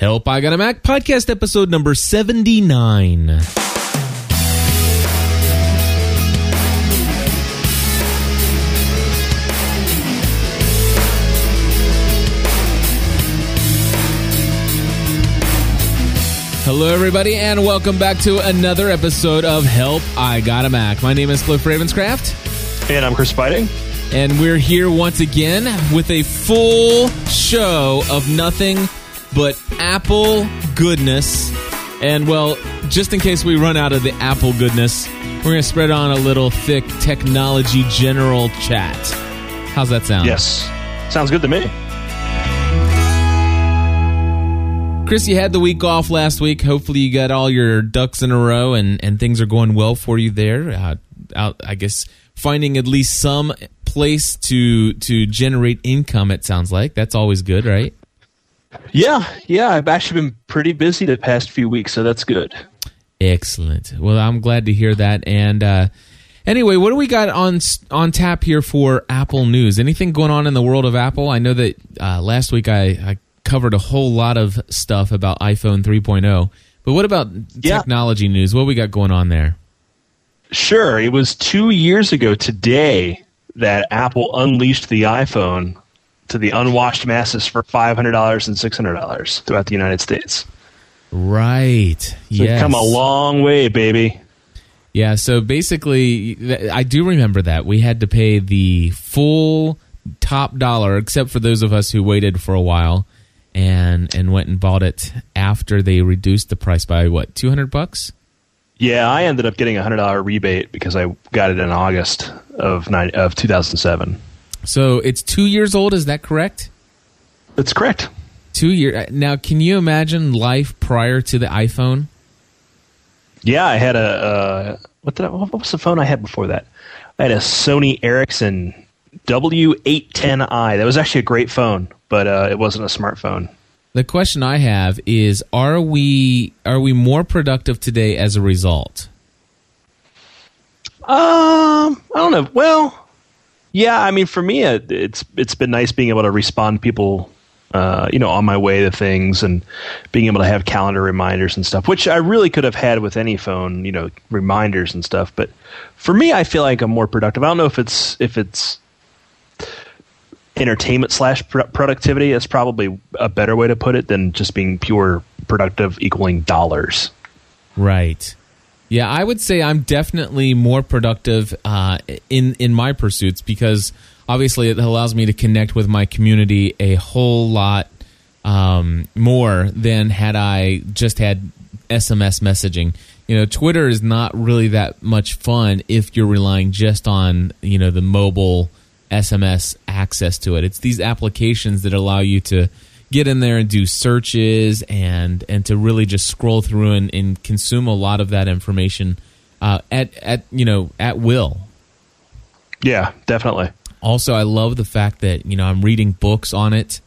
Help I Got a Mac podcast episode number 79. Hello, everybody, and welcome back to another episode of Help I Got a Mac. My name is Cliff Ravenscraft, And I'm Chris Fighting. and we're here once again with a full show of nothing but Apple goodness. And well, just in case we run out of the Apple goodness, we're going to spread on a little thick technology general chat. How's that sound? Yes. Sounds good to me. Chris, you had the week off last week. Hopefully, you got all your ducks in a row and, and things are going well for you there. Uh, out, I guess finding at least some place to to generate income. It sounds like that's always good, right? Yeah, yeah. I've actually been pretty busy the past few weeks, so that's good. Excellent. Well, I'm glad to hear that. And uh, anyway, what do we got on on tap here for Apple news? Anything going on in the world of Apple? I know that uh, last week I, I covered a whole lot of stuff about iPhone 3.0, but what about Yeah. technology news? What we got going on there? Sure. It was two years ago today that Apple unleashed the iPhone to the unwashed masses for $500 and $600 throughout the United States. Right. So yes. Come a long way, baby. Yeah, so basically, I do remember that. We had to pay the full top dollar, except for those of us who waited for a while and and went and bought it after they reduced the price by what, 200 bucks? Yeah, I ended up getting a $100 rebate because I got it in August of, nine, of 2007. So it's 2 years old, is that correct? That's correct. 2 year Now, can you imagine life prior to the iPhone? Yeah, I had a uh, what did I, what was the phone I had before that? I had a Sony Ericsson W810i. That was actually a great phone, but uh, it wasn't a smartphone. The question I have is are we are we more productive today as a result? Um, I don't know. Well, yeah, I mean, for me, it, it's it's been nice being able to respond to people, uh, you know, on my way to things and being able to have calendar reminders and stuff, which I really could have had with any phone, you know, reminders and stuff. But for me, I feel like I'm more productive. I don't know if it's if it's entertainment slash productivity. That's probably a better way to put it than just being pure productive equaling dollars. Right. Yeah, I would say I'm definitely more productive uh, in in my pursuits because obviously it allows me to connect with my community a whole lot um, more than had I just had SMS messaging. You know, Twitter is not really that much fun if you're relying just on you know the mobile SMS access to it. It's these applications that allow you to get in there and do searches and and to really just scroll through and, and consume a lot of that information uh, at at you know at will. Yeah, definitely. Also, I love the fact that you know I'm reading books on it,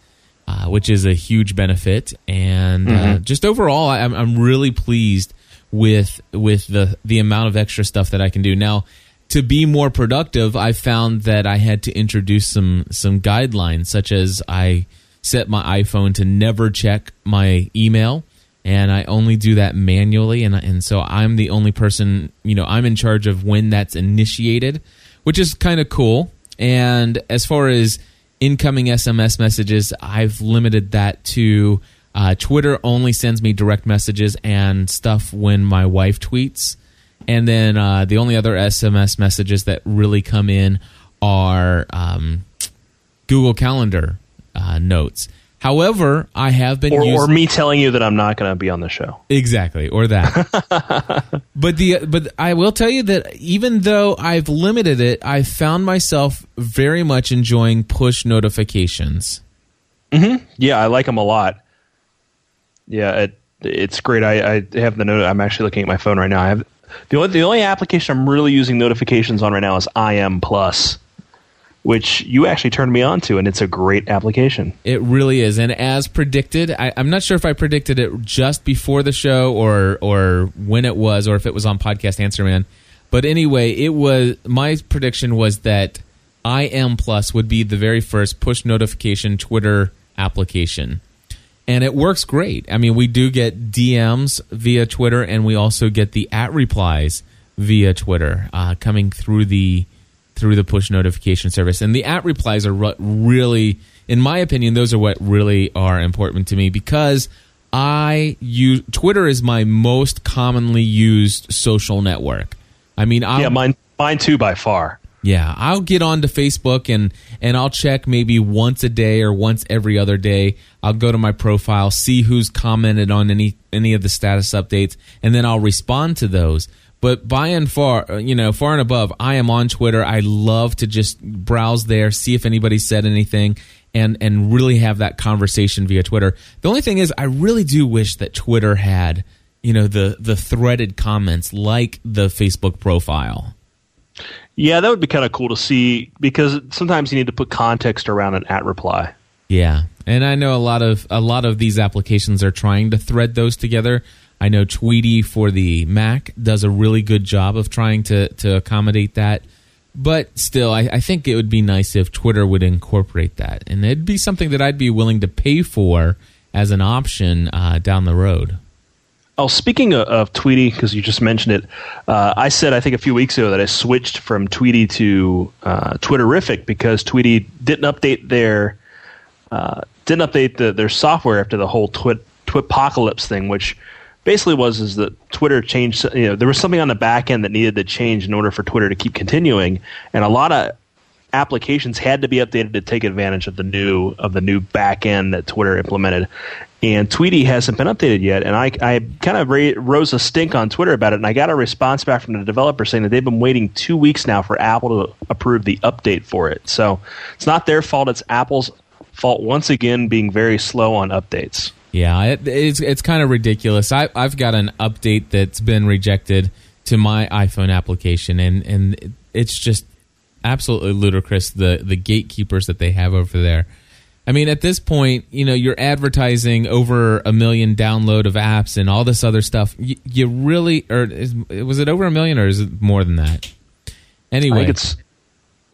uh, which is a huge benefit, and uh, just overall, I'm I'm really pleased with with the the amount of extra stuff that I can do now. To be more productive, I found that I had to introduce some some guidelines, such as I set my iPhone to never check my email, and I only do that manually, and and so I'm the only person, you know, I'm in charge of when that's initiated, which is kind of cool. And as far as incoming SMS messages, I've limited that to uh, Twitter only sends me direct messages and stuff when my wife tweets. And then uh, the only other SMS messages that really come in are um, Google Calendar uh, notes. However, I have been Or, using or me telling you that I'm not going to be on the show. Exactly, or that. but the but I will tell you that even though I've limited it, I found myself very much enjoying push notifications. Yeah, I like them a lot. Yeah, it, it's great. I, I have the note. I'm actually looking at my phone right now. I have the only the only application I'm really using notifications on right now is IM Plus, which you actually turned me on to, and it's a great application. It really is, and as predicted, I, I'm not sure if I predicted it just before the show or or when it was, or if it was on podcast Answer Man. But anyway, it was my prediction was that IM Plus would be the very first push notification Twitter application. and it works great. I mean, we do get DMs via Twitter, and we also get the at replies via Twitter uh, coming through the through the push notification service. And the at replies are what really, in my opinion, those are what really are important to me because I use Twitter is my most commonly used social network. I mean, I'll, yeah, mine mine too by far. Yeah, I'll get onto Facebook and and I'll check maybe once a day or once every other day. I'll go to my profile, see who's commented on any any of the status updates, and then I'll respond to those. But by and far, uh, you know, far and above, I am on Twitter. I love to just browse there, see if anybody said anything, and and really have that conversation via Twitter. The only thing is, I really do wish that Twitter had, you know, the the threaded comments like the Facebook profile. Yeah, that would be kind of cool to see because sometimes you need to put context around an at reply. Yeah, and I know a lot of a lot of these applications are trying to thread those together. I know Tweetie for the Mac does a really good job of trying to to accommodate that. But still, I, I think it would be nice if Twitter would incorporate that, and it'd be something that I'd be willing to pay for as an option uh, down the road. Oh, speaking of, of Tweetie, because you just mentioned it, uh, I said I think a few weeks ago that I switched from Tweetie to uh, Twitterrific because Tweetie didn't update their uh, didn't update the, their software after the whole twit Twitpocalypse thing, which basically was is that Twitter changed. You know, there was something on the back end that needed to change in order for Twitter to keep continuing, and a lot of applications had to be updated to take advantage of the new of the new back end that Twitter implemented and Tweetie hasn't been updated yet. And I, I kind of ra- rose a stink on Twitter about it, and I got a response back from the developer saying that they've been waiting two weeks now for Apple to approve the update for it. So it's not their fault; it's Apple's fault once again being very slow on updates. Yeah, it, it's it's kind of ridiculous. I, I've got an update that's been rejected to my iPhone application, and and it's just absolutely ludicrous the the gatekeepers that they have over there. I mean, at this point, you know, you're advertising over a million download of apps and all this other stuff. You, you really, or is, was it over a million, or is it more than that? Anyway, I think it's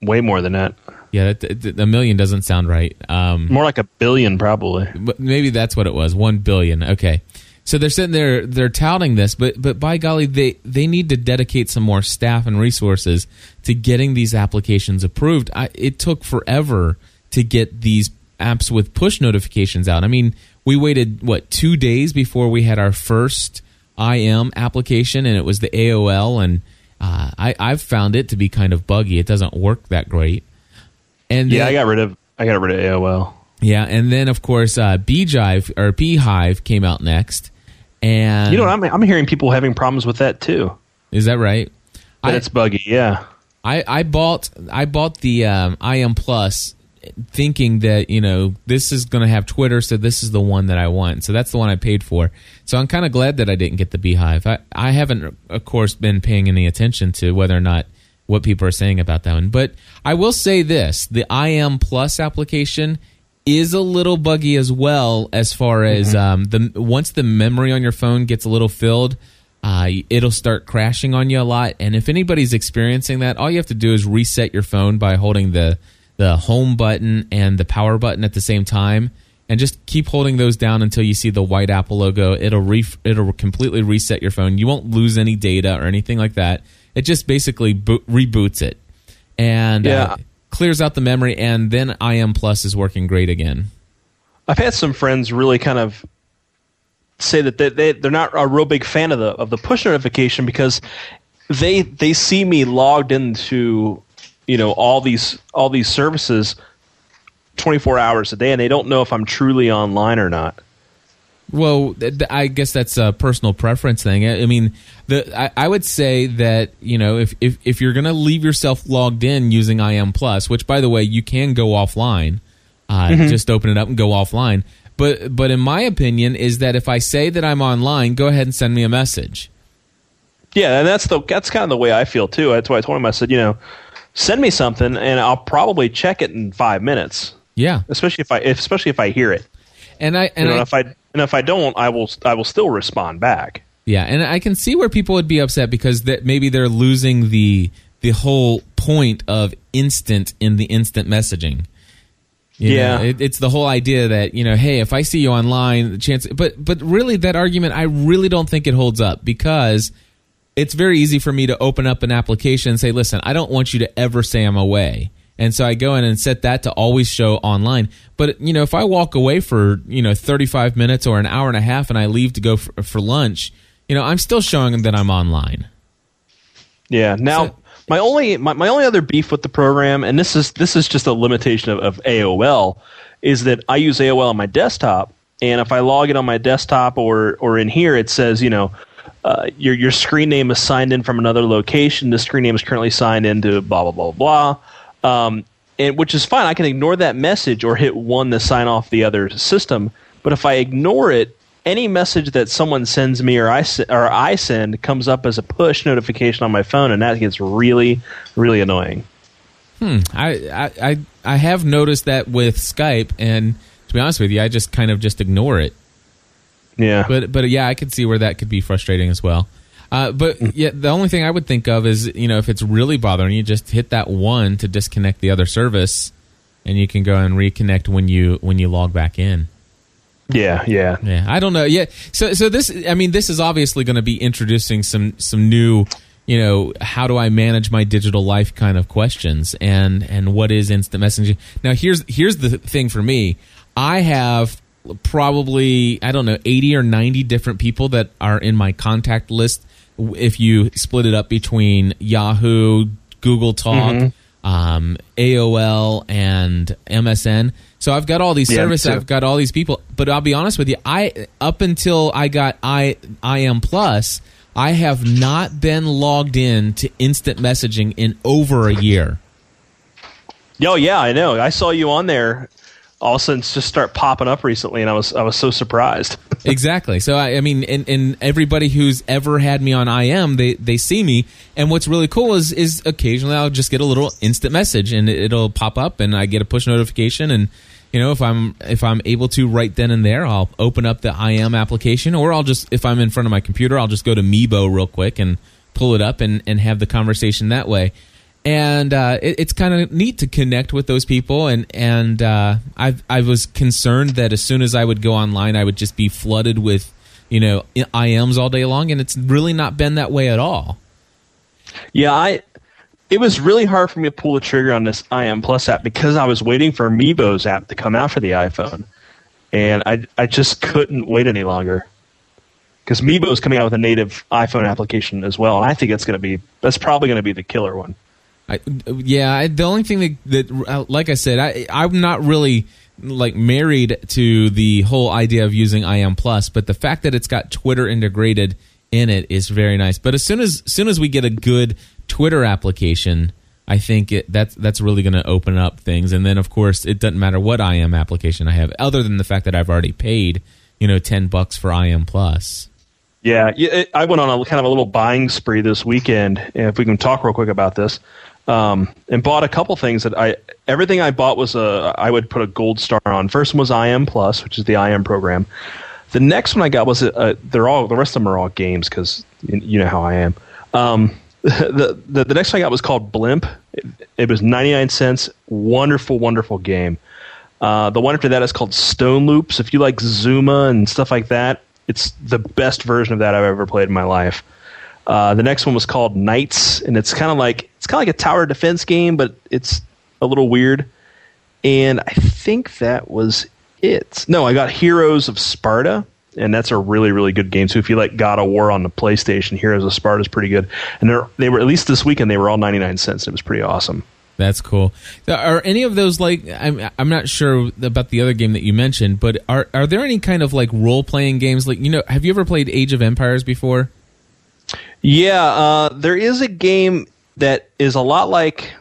way more than that. Yeah, a million doesn't sound right. Um, more like a billion, probably. But maybe that's what it was. One billion. Okay. So they're sitting there, they're touting this, but but by golly, they they need to dedicate some more staff and resources to getting these applications approved. I, it took forever to get these apps with push notifications out. I mean, we waited what two days before we had our first IM application, and it was the AOL, and uh, I, I've found it to be kind of buggy. It doesn't work that great. And yeah, I got rid of I got rid of AOL. Yeah, and then of course uh, Beejive or Beejive came out next, and you know I'm I'm hearing people having problems with that too. Is that right? But I, it's buggy, yeah. I, I bought I bought the um, IM Plus thinking that you know this is going to have Twitter, so this is the one that I want. So that's the one I paid for. So I'm kind of glad that I didn't get the Beejive. I, I haven't, of course, been paying any attention to whether or not what people are saying about that one. But I will say this: the IM Plus application is a little buggy as well, as far as mm-hmm. um, the once the memory on your phone gets a little filled. Uh, it'll start crashing on you a lot, and if anybody's experiencing that, all you have to do is reset your phone by holding the the home button and the power button at the same time and just keep holding those down until you see the white Apple logo. It'll re- it'll completely reset your phone. You won't lose any data or anything like that. It just basically bo- reboots it and uh, yeah. uh, clears out the memory, and then IM Plus is working great again. I've had some friends really kind of say that they, they they're not a real big fan of the of the push notification because they they see me logged into you know all these all these services 24 hours a day and they don't know if I'm truly online or not. Well, I guess that's a personal preference thing. I mean, the I, I would say that you know if if, if you're going to leave yourself logged in using IM Plus, which by the way you can go offline, uh, mm-hmm. just open it up and go offline. But but in my opinion is that if I say that I'm online, go ahead and send me a message. Yeah, and that's the that's kind of the way I feel too. That's why I told him I said you know send me something and I'll probably check it in five minutes. Yeah, especially if I especially if I hear it. And I and you know, I, if I and if I don't, I will I will still respond back. Yeah, and I can see where people would be upset because that maybe they're losing the the whole point of instant in the instant messaging. You Yeah. know, it, it's the whole idea that you know, hey, if I see you online, the chance. But but really, that argument, I really don't think it holds up because it's very easy for me to open up an application and say, listen, I don't want you to ever say I'm away. And so I go in and set that to always show online. But you know, if I walk away for you know 35 minutes or an hour and a half and I leave to go for, for lunch, you know, I'm still showing them that I'm online. Yeah. Now, So- my only my, my only other beef with the program, and this is this is just a limitation of, of AOL, is that I use AOL on my desktop, and if I log in on my desktop or or in here, it says you know. Uh, your your screen name is signed in from another location. The screen name is currently signed into blah blah blah blah, um, and which is fine. I can ignore that message or hit one to sign off the other system. But if I ignore it, any message that someone sends me or I or I send comes up as a push notification on my phone, and that gets really really annoying. I, I I I have noticed that with Skype, and to be honest with you, I just kind of just ignore it. Yeah, But but yeah, I could see where that could be frustrating as well. Uh, but yeah, the only thing I would think of is you know if it's really bothering you, just hit that one to disconnect the other service, and you can go and reconnect when you when you log back in. yeah, yeah. Yeah, I don't know. Yeah, so so this I mean this is obviously going to be introducing some some new you know how do I manage my digital life kind of questions and and what is instant messaging. Now here's here's the thing for me. I have probably I don't know 80 or 90 different people that are in my contact list if you split it up between Yahoo, Google Talk, um, AOL, and MSN. So I've got all these Yeah, services. I've got all these people. But I'll be honest with you. I up until I got I IM Plus, I have not been logged in to instant messaging in over a year. Oh yeah, I know. I saw you on there. All of a sudden, just start popping up recently, and I was I was so surprised. exactly. So I, I mean, and, and everybody who's ever had me on IM, they they see me, and what's really cool is is occasionally I'll just get a little instant message, and it, it'll pop up, and I get a push notification, and you know if I'm if I'm able to right then and there, I'll open up the IM application, or I'll just if I'm in front of my computer, I'll just go to Meebo real quick and pull it up and and have the conversation that way. And uh, it, it's kind of neat to connect with those people, and and uh, I I was concerned that as soon as I would go online, I would just be flooded with you know IMs all day long, and it's really not been that way at all. Yeah, I. It was really hard for me to pull the trigger on this IM Plus app because I was waiting for Meebo's app to come out for the iPhone, and I I just couldn't wait any longer. Because Meebo is coming out with a native iPhone application as well, and I think it's going to be that's probably going to be the killer one. I, yeah, I, the only thing that, that, uh, like I said, I, I'm not really like married to the whole idea of using IM Plus, but the fact that it's got Twitter integrated in it is very nice. But as soon as, as soon as we get a good Twitter application, I think it, that's that's really going to open up things. And then, of course, it doesn't matter what IM application I have, other than the fact that I've already paid, you know, ten bucks for IM Plus. Yeah, I went on a kind of a little buying spree this weekend. If we can talk real quick about this, um, and bought a couple things that I everything I bought was a I would put a gold star on. First one was IM Plus, which is the IM program. The next one I got was a, a, they're all the rest of them are all games because you, you know how I am. Um, the, the the next one I got was called Blimp. It, it was ninety nine cents. Wonderful, wonderful game. Uh, the one after that is called Stone Loops. If you like Zuma and stuff like that, it's the best version of that I've ever played in my life. Uh, the next one was called Knights, and it's kind of like it's kind of like a tower defense game, but it's a little weird. And I think that was it. No, I got Heroes of Sparta, and that's a really really good game So If you like God of War on the PlayStation, Heroes of Sparta is pretty good. And they were at least this weekend they were all ninety nine cents. It was pretty awesome. That's cool. Are any of those like I'm I'm not sure about the other game that you mentioned, but are are there any kind of like role playing games like you know have you ever played Age of Empires before? Yeah, uh, there is a game that is a lot like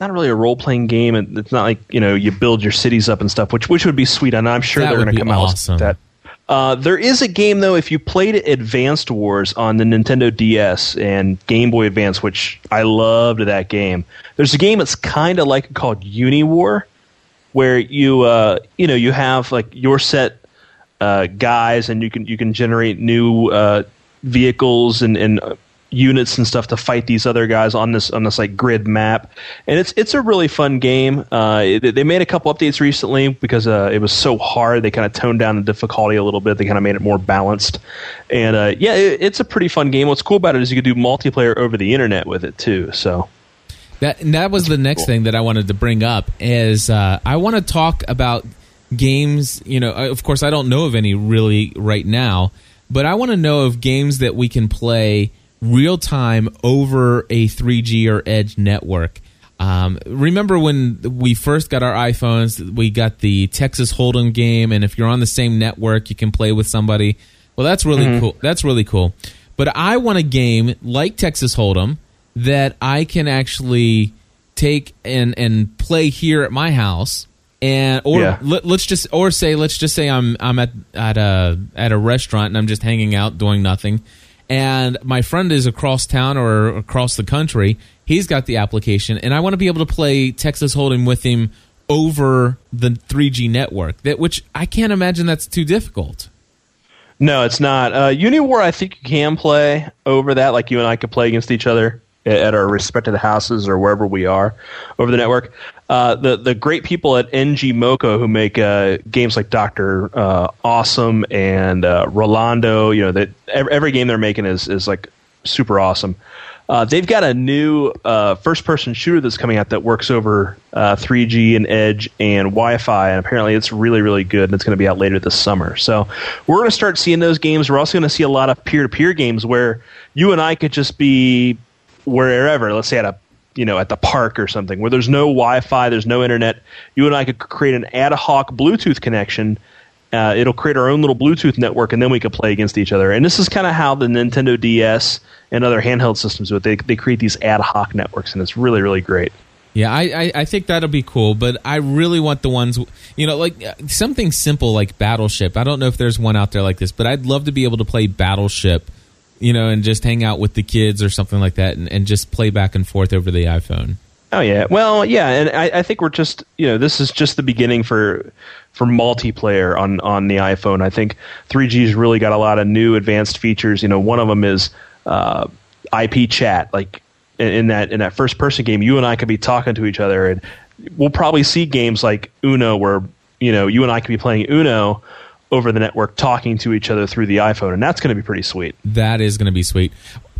not really a role playing game. and It's not like you know you build your cities up and stuff, which which would be sweet. And I'm sure That they're going to come awesome. out with that. Uh, there is a game though. If you played Advanced Wars on the Nintendo DS and Game Boy Advance, which I loved that game, there's a game that's kind of like it called Uniwar, where you uh, you know you have like your set uh, guys and you can you can generate new uh, vehicles and and uh, units and stuff to fight these other guys on this on this like grid map, and it's it's a really fun game. Uh, it, they made a couple updates recently because uh, it was so hard. They kind of toned down the difficulty a little bit. They kind of made it more balanced, and uh, yeah, it, it's a pretty fun game. What's cool about it is you can do multiplayer over the internet with it too. So. That, that was the next thing that I wanted to bring up is uh, I want to talk about games. You know, of course, I don't know of any really right now, but I want to know of games that we can play real time over a 3G or Edge network. Um, remember when we first got our iPhones, we got the Texas Hold'em game, and if you're on the same network, you can play with somebody. Well, that's really mm-hmm. cool. That's really cool. But I want a game like Texas Hold'em that I can actually take and and play here at my house and or yeah. let, us just or say let's just say I'm I'm at at a at a restaurant and I'm just hanging out doing nothing and my friend is across town or across the country he's got the application and I want to be able to play Texas Hold'em with him over the 3G network that which I can't imagine that's too difficult. No, it's not. Uh, Uniwar, I think you can play over that. Like you and I could play against each other at our respective houses or wherever we are over the network. Uh, the the great people at ngmoco who make uh, games like Doctor uh, Awesome and uh, Rolando, you know that every, every, game they're making is is like super awesome. Uh, they've got a new uh, first person shooter that's coming out that works over 3G and Edge and Wi Fi, and apparently it's really, really good, and it's going to be out later this summer. So we're going to start seeing those games. We're also going to see a lot of peer to peer games where you and I could just be wherever, let's say at a you know at the park or something where there's no Wi-Fi, there's no internet, you and I could create an ad hoc Bluetooth connection. Uh, it'll create our own little Bluetooth network, and then we could play against each other. And this is kind of how the Nintendo DS and other handheld systems do it. They they create these ad hoc networks, and it's really really great. Yeah, I, I, I, think that'll be cool, but I really want the ones, you know, like something simple like Battleship. I don't know if there's one out there like this, but I'd love to be able to play Battleship you know, and just hang out with the kids or something like that, and, and just play back and forth over the iPhone. Oh yeah, well yeah, and I, I, think we're just you know this is just the beginning for for multiplayer on on the iPhone. I think 3G's really got a lot of new advanced features. You know, one of them is uh, IP chat. Like in, in that in that first person game, you and I could be talking to each other, and we'll probably see games like Uno where you know you and I could be playing Uno over the network talking to each other through the iPhone, and that's going to be pretty sweet. That is going to be sweet.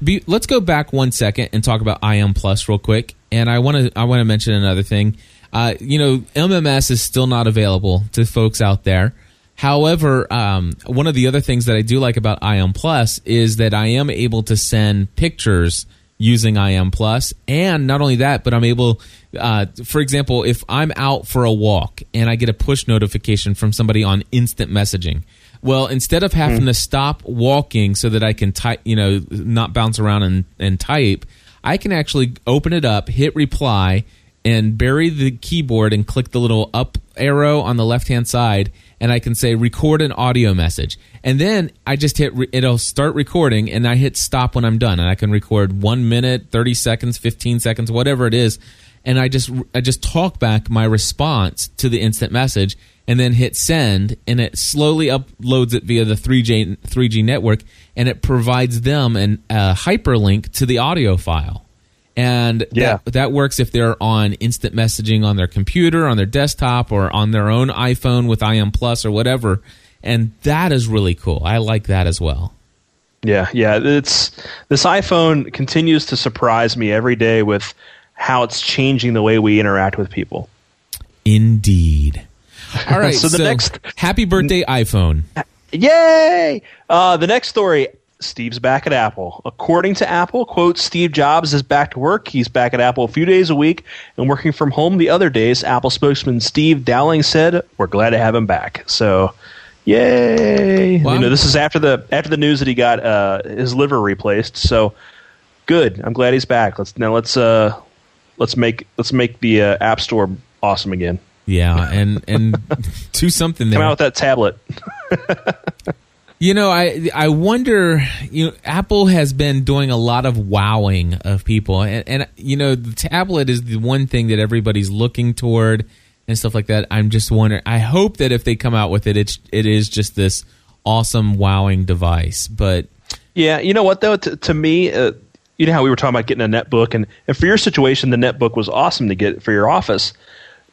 Be, let's go back one second and talk about IM Plus real quick. And I want to I want to mention another thing. Uh, you know, MMS is still not available to folks out there. However, um, one of the other things that I do like about IM Plus is that I am able to send pictures using IM Plus, and not only that, but I'm able uh, for example, if I'm out for a walk and I get a push notification from somebody on instant messaging, well, instead of having mm. to stop walking so that I can type, you know, not bounce around and, and type, I can actually open it up, hit reply, and bury the keyboard and click the little up arrow on the left hand side, and I can say record an audio message. And then I just hit, re- it'll start recording, and I hit stop when I'm done. And I can record one minute, 30 seconds, 15 seconds, whatever it is and I just I just talk back my response to the instant message and then hit send and it slowly uploads it via the 3G 3G network and it provides them an a hyperlink to the audio file. And yeah. that, that works if they're on instant messaging on their computer, on their desktop, or on their own iPhone with IM Plus or whatever. And that is really cool. I like that as well. Yeah, yeah. It's this iPhone continues to surprise me every day with how it's changing the way we interact with people. Indeed. All right. so the so next happy birthday iPhone. Yay! Uh, the next story. Steve's back at Apple. According to Apple, quote, Steve Jobs is back to work. He's back at Apple a few days a week and working from home the other days. Apple spokesman Steve Dowling said, "We're glad to have him back." So, yay! Wow. You know, this is after the after the news that he got uh, his liver replaced. So, good. I'm glad he's back. Let's now let's uh, let's make let's make the uh, App Store awesome again. Yeah, and and do something there. Come out with that tablet. you know, I I wonder. You know, Apple has been doing a lot of wowing of people, and, and you know, the tablet is the one thing that everybody's looking toward and stuff like that. I'm just wondering. I hope that if they come out with it, it's it is just this awesome wowing device. But yeah, you know what though? to me, uh, you know how we were talking about getting a netbook, and, and for your situation, the netbook was awesome to get for your office.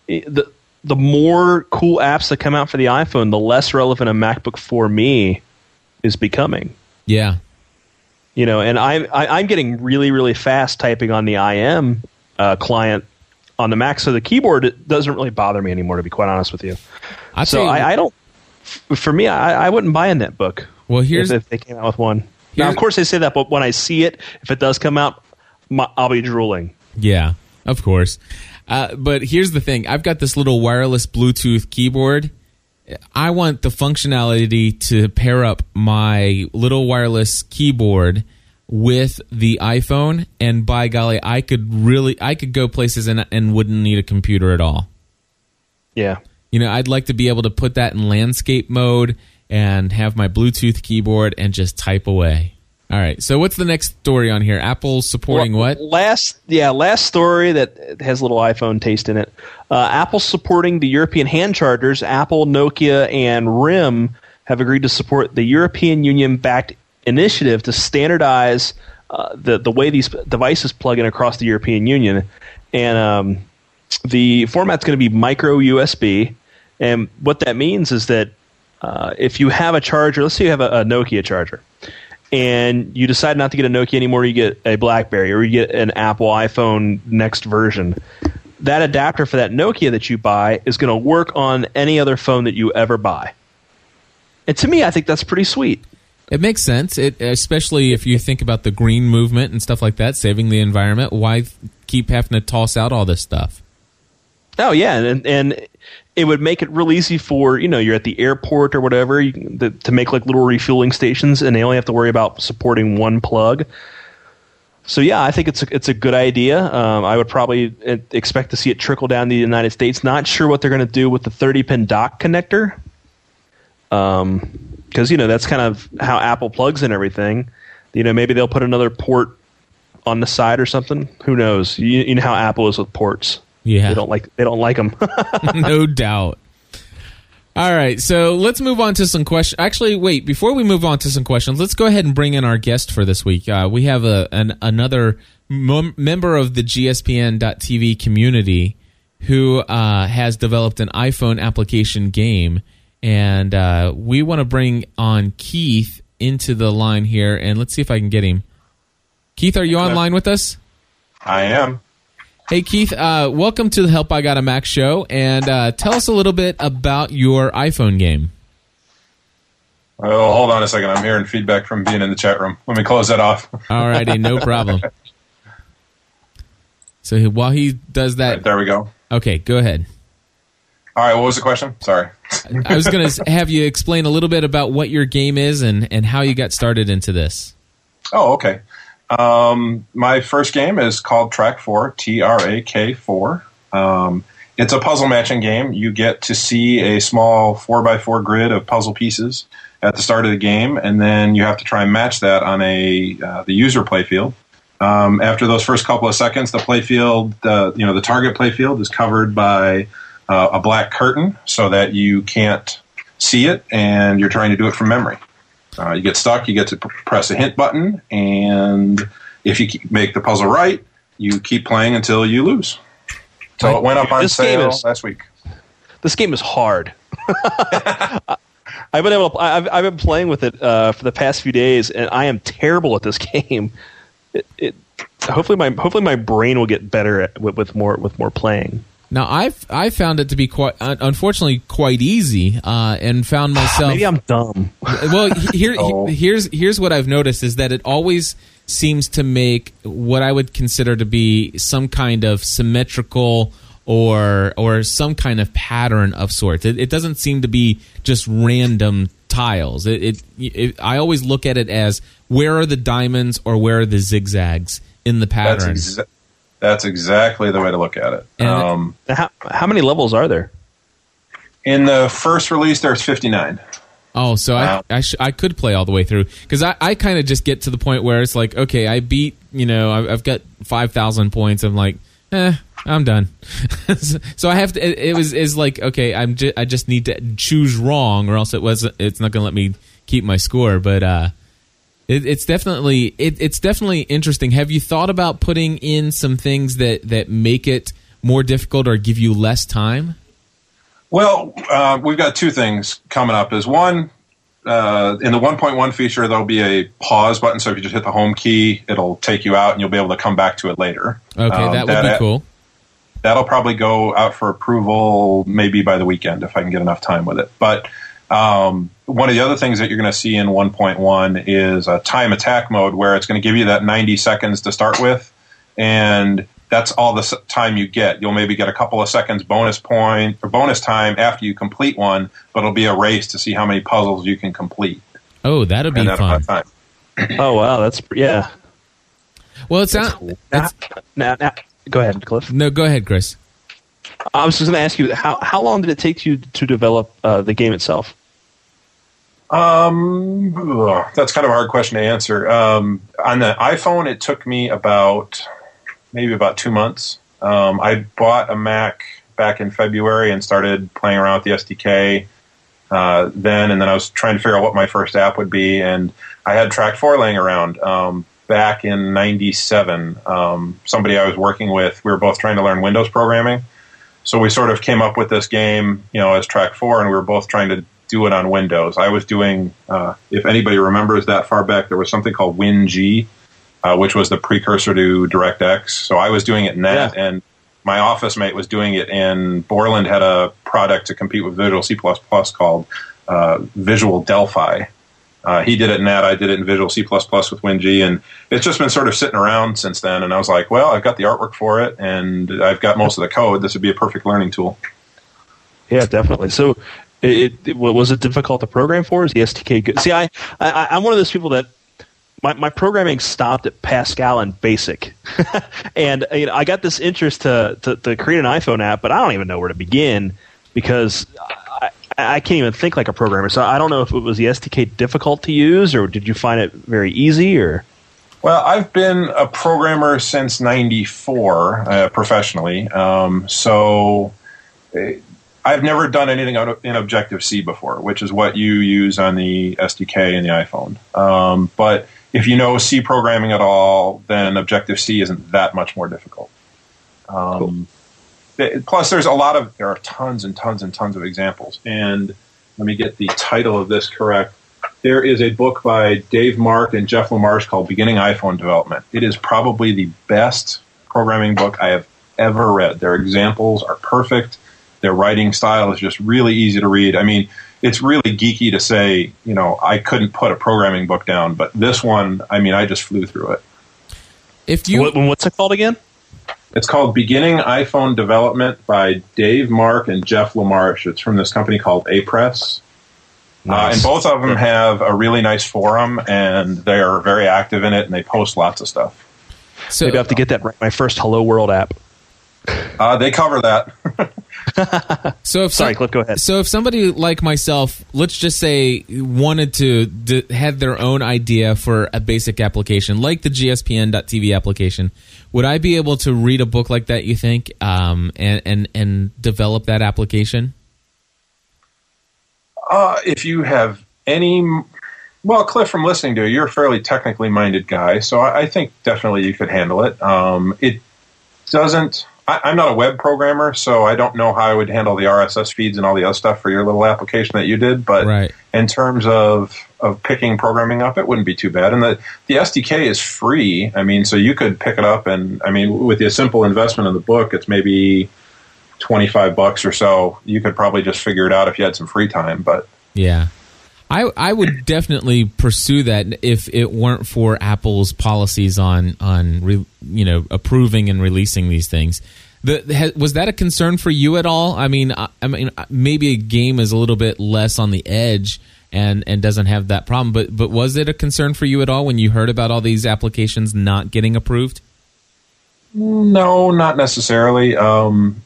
The the more cool apps that come out for the iPhone, the less relevant a MacBook for me is becoming. Yeah, you know, and I, I I'm getting really really fast typing on the IM uh, client on the Mac, so the keyboard it doesn't really bother me anymore. To be quite honest with you, I'd so I, I don't. For me, I, I wouldn't buy a netbook. Well, here's- if, if they came out with one. Now, of course, they say that, but when I see it, if it does come out, my, I'll be drooling. Yeah, of course. Uh, but here's the thing: I've got this little wireless Bluetooth keyboard. I want the functionality to pair up my little wireless keyboard with the iPhone, and by golly, I could really, I could go places and and wouldn't need a computer at all. Yeah. You know, I'd like to be able to put that in landscape mode and have my Bluetooth keyboard and just type away. All right. So what's the next story on here? Apple supporting Well, what? Last, yeah, last story that has a little iPhone taste in it. Uh, Apple supporting the European hand chargers. Apple, Nokia, and RIM have agreed to support the European Union-backed initiative to standardize uh, the the way these devices plug in across the European Union, and um, the format's going to be micro USB. And what that means is that uh, if you have a charger, let's say you have a, a Nokia charger, and you decide not to get a Nokia anymore, you get a BlackBerry or you get an Apple iPhone next version. That adapter for that Nokia that you buy is going to work on any other phone that you ever buy. And to me, I think that's pretty sweet. It makes sense, it, especially if you think about the green movement and stuff like that, saving the environment. Why keep having to toss out all this stuff? Oh yeah, and and it would make it real easy for you know you're at the airport or whatever you, the, to make like little refueling stations, and they only have to worry about supporting one plug. So yeah, I think it's a, it's a good idea. Um, I would probably uh, expect to see it trickle down the United States. Not sure what they're going to do with the 30 pin dock connector, because you know that's kind of how Apple plugs in everything. You know, maybe they'll put another port on the side or something. Who knows? You, you know how Apple is with ports. Yeah. They don't like they don't like them. no doubt. All right, so let's move on to some questions. Actually, wait, before we move on to some questions, let's go ahead and bring in our guest for this week. Uh, we have a, an, another mem- member of the GSPN.TV community who uh, has developed an iPhone application game, and uh, we want to bring on Keith into the line here, and let's see if I can get him. Keith, are you online with us? I am. Hey Keith, uh, welcome to the Help I Got a Mac show, and uh, tell us a little bit about your iPhone game. Oh, hold on a second. I'm hearing feedback from being in the chat room. Let me close that off. Alrighty, no problem. So while he does that, there we go. okay, go ahead. All right. What was the question? Sorry. I was going to have you explain a little bit about what your game is and, and how you got started into this. Oh, okay. Um, my first game is called Trak4, T R A K 4. Um, it's a puzzle matching game. You get to see a small 4x4 grid of puzzle pieces at the start of the game, and then you have to try and match that on a uh, the user playfield. Um, after those first couple of seconds, the playfield, uh, you know, the target playfield is covered by uh, a black curtain so that you can't see it, and you're trying to do it from memory. Uh, you get stuck, you get to p- press a hint button, and if you keep, make the puzzle right, you keep playing until you lose. So it went up on This sale is- last week. this game is hard. I've been able. To, I've I've been playing with it uh, for the past few days, and I am terrible at this game. It, it hopefully my hopefully my brain will get better at, with, with more with more playing. Now, I've I found it to be quite, unfortunately, quite easy, uh, and found myself. Maybe I'm dumb. well here Oh. here's here's what I've noticed is that it always seems to make what I would consider to be some kind of symmetrical or or some kind of pattern of sorts. It, it doesn't seem to be just random tiles. It, it, it I always look at it as where are the diamonds or where are the zigzags in the That's, pattern. exa- that's exactly the way to look at it. Um, How how many levels are there? in the first release, there's 59. Oh, so Wow. I I, sh- I could play all the way through because I, I kind of just get to the point where it's like okay I beat you know I've, I've got five thousand points I'm like eh I'm done so I have to it, it was is like okay I'm ju- I just need to choose wrong or else it was it's not gonna let me keep my score but uh It, it's definitely it, it's definitely interesting. Have you thought about putting in some things that that make it more difficult or give you less time? Well, uh, we've got two things coming up. Is one uh, in the 1.1 feature, there'll be a pause button. So if you just hit the home key, it'll take you out, and you'll be able to come back to it later. Okay, um, that would that, be cool. That'll probably go out for approval maybe by the weekend if I can get enough time with it. But um, one of the other things that you're going to see in 1.1 is a time attack mode where it's going to give you that 90 seconds to start with, and that's all the time you get. You'll maybe get a couple of seconds bonus point or bonus time after you complete one, but it'll be a race to see how many puzzles you can complete. Oh, that'll be fun. oh wow, that's yeah. Well, it's not. It's, now, now, now, go ahead, Cliff. No, go ahead, Chris. I was just going to ask you how how long did it take you to develop uh, the game itself? Um, that's kind of a hard question to answer. Um, on the iPhone, it took me about maybe about two months. Um, I bought a Mac back in February and started playing around with the SDK uh, then, and then I was trying to figure out what my first app would be, and I had Trak Four laying around um, back in '97. Um, somebody I was working with, we were both trying to learn Windows programming, so we sort of came up with this game, you know, as Trak Four, and we were both trying to do it on Windows. I was doing, uh, if anybody remembers that far back, there was something called WinG uh, which was the precursor to DirectX. So I was doing it in that, yeah. and my office mate was doing it in Borland had a product to compete with Visual C++ called uh, Visual Delphi. Uh, he did it in that. I did it in Visual C++ with WinG, and it's just been sort of sitting around since then. And I was like, well, I've got the artwork for it, and I've got most of the code. This would be a perfect learning tool. Yeah, definitely. So, it, it was it difficult to program for? Is the SDK good? See, I, I I'm one of those people that my, my programming stopped at Pascal and Basic, and you know, I got this interest to, to, to create an iPhone app, but I don't even know where to begin because I, I can't even think like a programmer. So I don't know if it was the SDK difficult to use, or did you find it very easy, or well, I've been a programmer since '94 uh, professionally, um, so uh, I've never done anything in Objective C before, which is what you use on the SDK and the iPhone. Um, but if you know C programming at all, then Objective C isn't that much more difficult. Um, cool. Plus, there's a lot of there are tons and tons and tons of examples. And let me get the title of this correct. There is a book by Dave Mark and Jeff LaMarche called Beginning iPhone Development. It is probably the best programming book I have ever read. Their examples are perfect. Their writing style is just really easy to read. I mean, it's really geeky to say, you know, I couldn't put a programming book down, but this one, I mean, I just flew through it. If you, what, what's it called again? It's called Beginning iPhone Development by Dave Mark and Jeff LaMarche. It's from this company called Apress. Nice. Uh, and both of them have a really nice forum, and they are very active in it, and they post lots of stuff. So maybe I have to get that my first Hello World app. Uh, they cover that. so if sorry, Cliff, go ahead. So if somebody like myself, let's just say, wanted to d- had their own idea for a basic application like the GSPN.TV application, would I be able to read a book like that? You think, um, and and and develop that application? Uh, if you have any well, Cliff, from listening to you, you're a fairly technically minded guy, so I, I think definitely you could handle it. Um, it doesn't. I, am not a web programmer, so I don't know how I would handle the RSS feeds and all the other stuff for your little application that you did. But right. in terms of of picking programming up, it wouldn't be too bad. And the the SDK is free. I mean, so you could pick it up, and I mean, with a simple investment in the book, it's maybe twenty five bucks or so. You could probably just figure it out if you had some free time. But yeah. I, I would definitely pursue that if it weren't for Apple's policies on on re, you know approving and releasing these things. The, was that a concern for you at all? I mean, I, I mean, maybe a game is a little bit less on the edge and and doesn't have that problem. But but was it a concern for you at all when you heard about all these applications not getting approved? No, not necessarily. Um,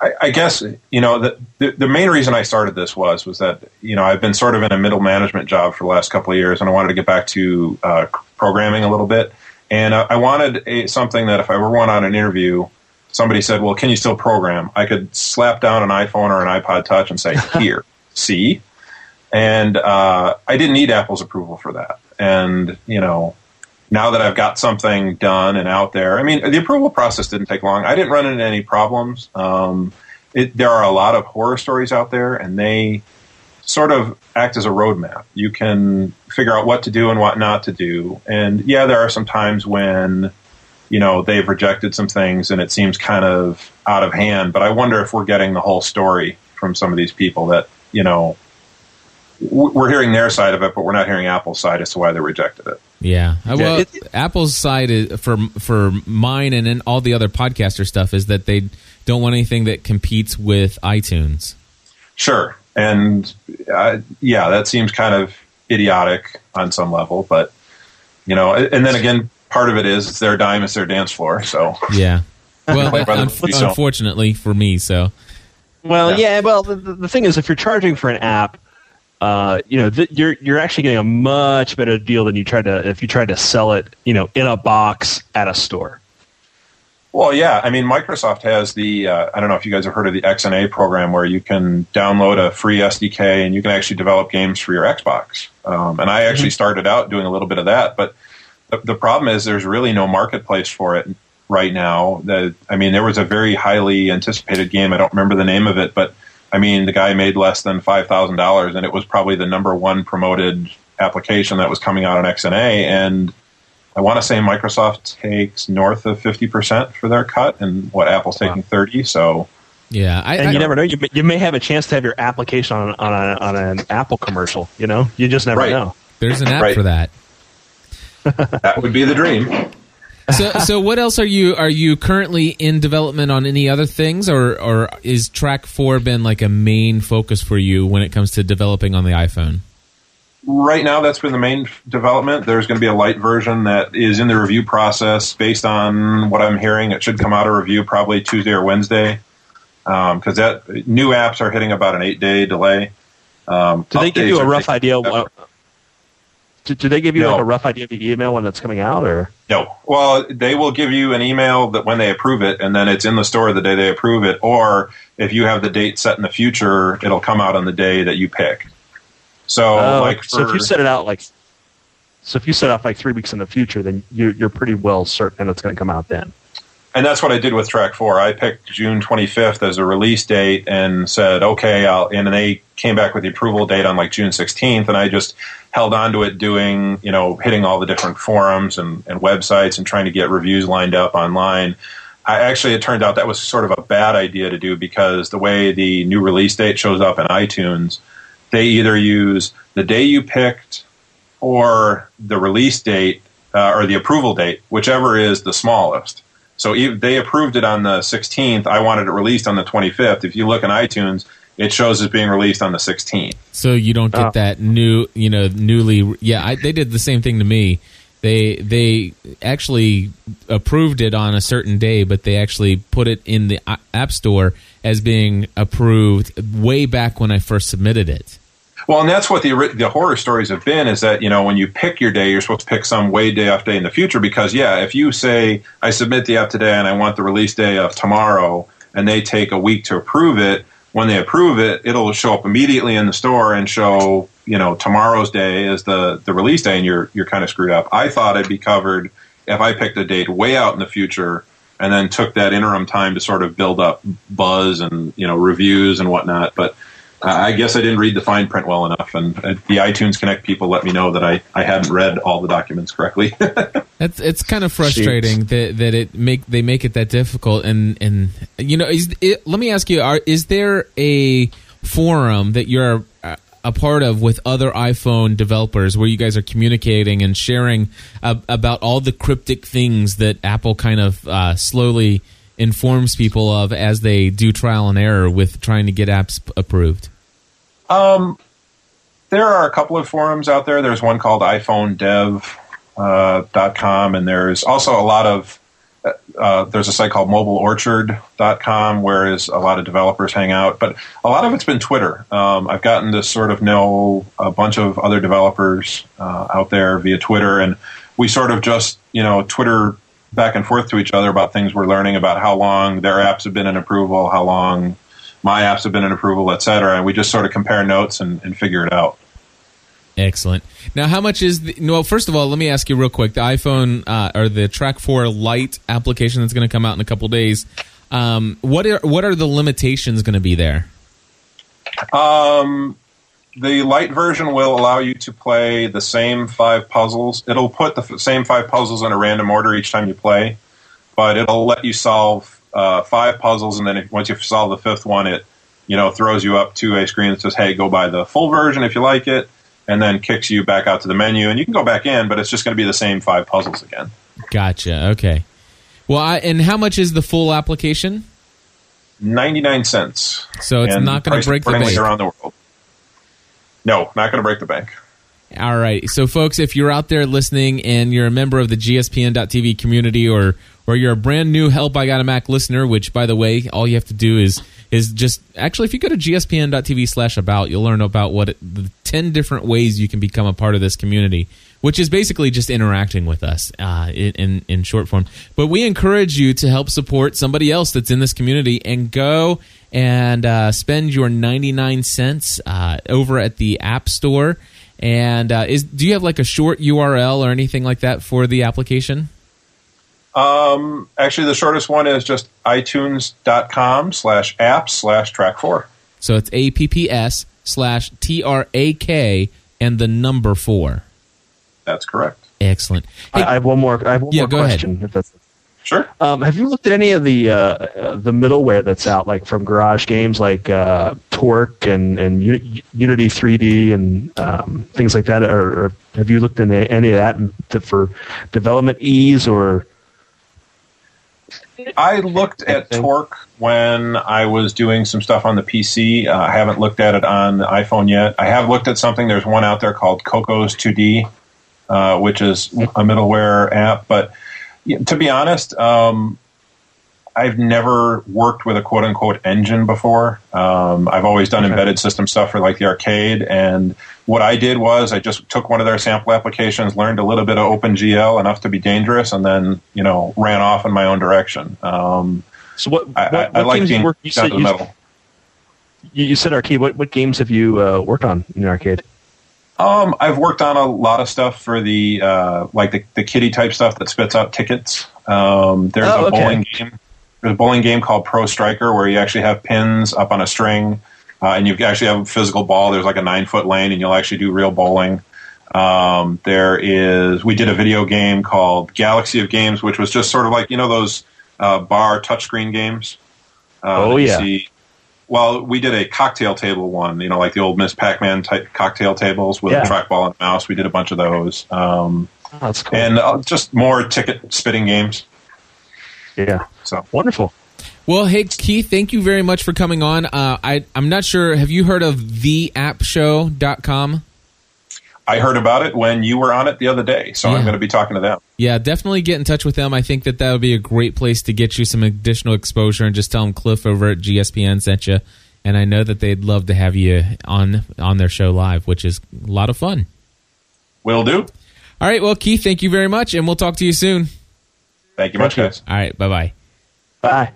I, I, guess you know the, the, the main reason I started this was was that you know I've been sort of in a middle management job for the last couple of years, and I wanted to get back to uh, programming a little bit, and I, I wanted a, something that if I were one on an interview, somebody said, "Well, can you still program?" I could slap down an iPhone or an iPod Touch and say, "Here, see." And uh, I didn't need Apple's approval for that. and you know, now that I've got something done and out there, I mean, the approval process didn't take long. I didn't run into any problems. Um, it, there are a lot of horror stories out there, and they sort of act as a roadmap. You can figure out what to do and what not to do. And yeah, there are some times when you know they've rejected some things and it seems kind of out of hand. But I wonder if we're getting the whole story from some of these people that you know we're hearing their side of it, but we're not hearing Apple's side as to why they rejected it. Yeah, uh, well, it, Apple's side is, for for mine and then all the other podcaster stuff is that they don't want anything that competes with iTunes. Sure, and uh, yeah, that seems kind of idiotic on some level, but you know, and then again, part of it is it's their dime, it's their dance floor. So yeah. Well, un- unfortunately for me, so. Well, yeah. yeah well, the, the thing is, if you're charging for an app, uh, you know, th- you're you're actually getting a much better deal than you tried to if you tried to sell it, you know, in a box at a store. Well, yeah. I mean, Microsoft has the uh, I don't know if you guys have heard of the XNA program where you can download a free SDK and you can actually develop games for your Xbox. Um, and I actually mm-hmm. started out doing a little bit of that, but the, the problem is there's really no marketplace for it right now. That I mean, there was a very highly anticipated game. I don't remember the name of it, but I mean, the guy made less than five thousand dollars, and it was probably the number one promoted application that was coming out on XNA. And I want to say Microsoft takes north of fifty percent for their cut, and what Apple's taking thirty. So. Yeah, I, and I, you never know. You may, you may have a chance to have your application on on, a, on an Apple commercial. You know, you just never right. know. There's an app right. for that that would be the dream. So, so what else are you are you currently in development on any other things, or or is Trak Four been like a main focus for you when it comes to developing on the iPhone? Right now, that's been the main development. There's going to be a light version that is in the review process. Based on what I'm hearing, it should come out of review probably Tuesday or Wednesday. Because um, that new apps are hitting about an eight day delay. Um, Do they give you a rough idea? What, do, do they give you no. like a rough idea of the email when it's coming out, or no? Well, they will give you an email that when they approve it, and then it's in the store the day they approve it. Or if you have the date set in the future, it'll come out on the day that you pick. So, uh, like, for, so if you set it out like, so if you set off like three weeks in the future, then you, you're pretty well certain it's going to come out then and that's what I did with Trak Four. I picked June 25th as a release date and said, okay, I'll, and they came back with the approval date on like June 16th. And I just held on to it doing, you know, hitting all the different forums and, and websites and trying to get reviews lined up online. I actually, it turned out that was sort of a bad idea to do because the way the new release date shows up in iTunes, they either use the day you picked or the release date uh, or the approval date, whichever is the smallest. So they approved it on the 16th. I wanted it released on the 25th. If you look in iTunes, it shows as being released on the 16th. So you don't get oh. that new, you know, newly. Yeah, I, they did the same thing to me. They they actually approved it on a certain day, but they actually put it in the app store as being approved way back when I first submitted it. Well, and that's what the the horror stories have been is that you know when you pick your day, you're supposed to pick some way day off day in the future because yeah, if you say I submit the app today and I want the release day of tomorrow, and they take a week to approve it, when they approve it, it'll show up immediately in the store and show you know tomorrow's day is the the release day, and you're you're kind of screwed up. I thought it'd be covered if I picked a date way out in the future and then took that interim time to sort of build up buzz and you know reviews and whatnot, but I guess I didn't read the fine print well enough, and uh, the iTunes Connect people let me know that I, I hadn't read all the documents correctly. That's it's kind of frustrating that that it make they make it that difficult, and and you know, is it, let me ask you: are, Is there a forum that you're a part of with other iPhone developers where you guys are communicating and sharing uh, about all the cryptic things that Apple kind of uh, slowly informs people of as they do trial and error with trying to get apps approved? Um, there are a couple of forums out there. There's one called iPhoneDev.com, uh, and there's also a lot of uh, uh, there's a site called mobileorchard.com where is a lot of developers hang out, but a lot of it's been Twitter. Um, I've gotten to sort of know a bunch of other developers uh, out there via Twitter, and we sort of just you know Twitter back and forth to each other about things we're learning about how long their apps have been in approval, how long my apps have been in approval, et cetera, and we just sort of compare notes and, and figure it out. Excellent. Now, how much is the? Well, first of all, let me ask you real quick: the iPhone uh, or the Trak Four Lite application that's going to come out in a couple days. Um, what are what are the limitations going to be there? Um, the light version will allow you to play the same five puzzles. It'll put the f- same five puzzles in a random order each time you play, but it'll let you solve uh, five puzzles, and then if, once you solve the fifth one, it you know throws you up to a screen that says, "Hey, go buy the full version if you like it," and then kicks you back out to the menu, and you can go back in, but it's just going to be the same five puzzles again. Gotcha. Okay. Well, I, and how much is the full application? Ninety nine cents. So it's not going to break the bank. around the world. No, not going to break the bank. All right. So, folks, if you're out there listening and you're a member of the GSPN.TV community or or you're a brand new Help I Got a Mac listener, which, by the way, all you have to do is is just actually, if you go to gspn.tv slash about, you'll learn about what it, the 10 different ways you can become a part of this community, which is basically just interacting with us uh, in, in, short form. But we encourage you to help support somebody else that's in this community and go and uh, spend your 99 cents uh, over at the App Store. And uh, is do you have like a short URL or anything like that for the application? Um, actually, the shortest one is just itunes.com slash apps slash Trak Four. So it's apps slash t r a k and the number four. That's correct. Excellent. Hey, I, I have one more. I have one Yeah, more go ahead. question. If that's, Sure. um, have you looked at any of the uh, uh, the middleware that's out, like from Garage Games, like uh, Torque and and Uni- Unity 3D and um, things like that? Or, or have you looked into any of that to, for development ease or? I looked at Torque when I was doing some stuff on the PC. Uh, I haven't looked at it on the iPhone yet. I have looked at something. There's one out there called Cocos 2D, uh, which is a middleware app. But to be honest, um, I've never worked with a quote unquote engine before. Um, I've always done Okay. embedded system stuff for like the arcade. And what I did was I just took one of their sample applications, learned a little bit of OpenGL, enough to be dangerous, and then, you know, ran off in my own direction. Um, So what? I, what, I, what I like games you being work? You said to the you, metal. you you said arcade. What what games have you uh, worked on in arcade? Um, I've worked on a lot of stuff for the uh, like the, the kitty type stuff that spits out tickets. Um, there's Oh, a okay. bowling game. There's a bowling game called Pro Striker where you actually have pins up on a string, uh, and you actually have a physical ball. There's like a nine foot lane, and you'll actually do real bowling. Um, there is. We did a video game called Galaxy of Games, which was just sort of like you know those uh, bar touchscreen games. Uh, Oh, you yeah. see. Well, we did a cocktail table one, you know, like the old Miss Pac-Man type cocktail tables with Yeah. a trackball and mouse. We did a bunch of those, um, Oh, that's cool. and uh, just more ticket spitting games. yeah, So wonderful. well, hey Keith, thank you very much for coming on. Uh, I I'm not sure. Have you heard of theappshow.com? I heard about it when you were on it the other day, so Yeah. I'm going to be talking to them. Yeah, definitely get in touch with them. I think that that would be a great place to get you some additional exposure and just tell them Cliff over at GSPN sent you. And I know that they'd love to have you on on their show live, which is a lot of fun. Will do. All right, well, Keith, thank you very much, and we'll talk to you soon. Thank you much, you. guys. All right, bye bye bye.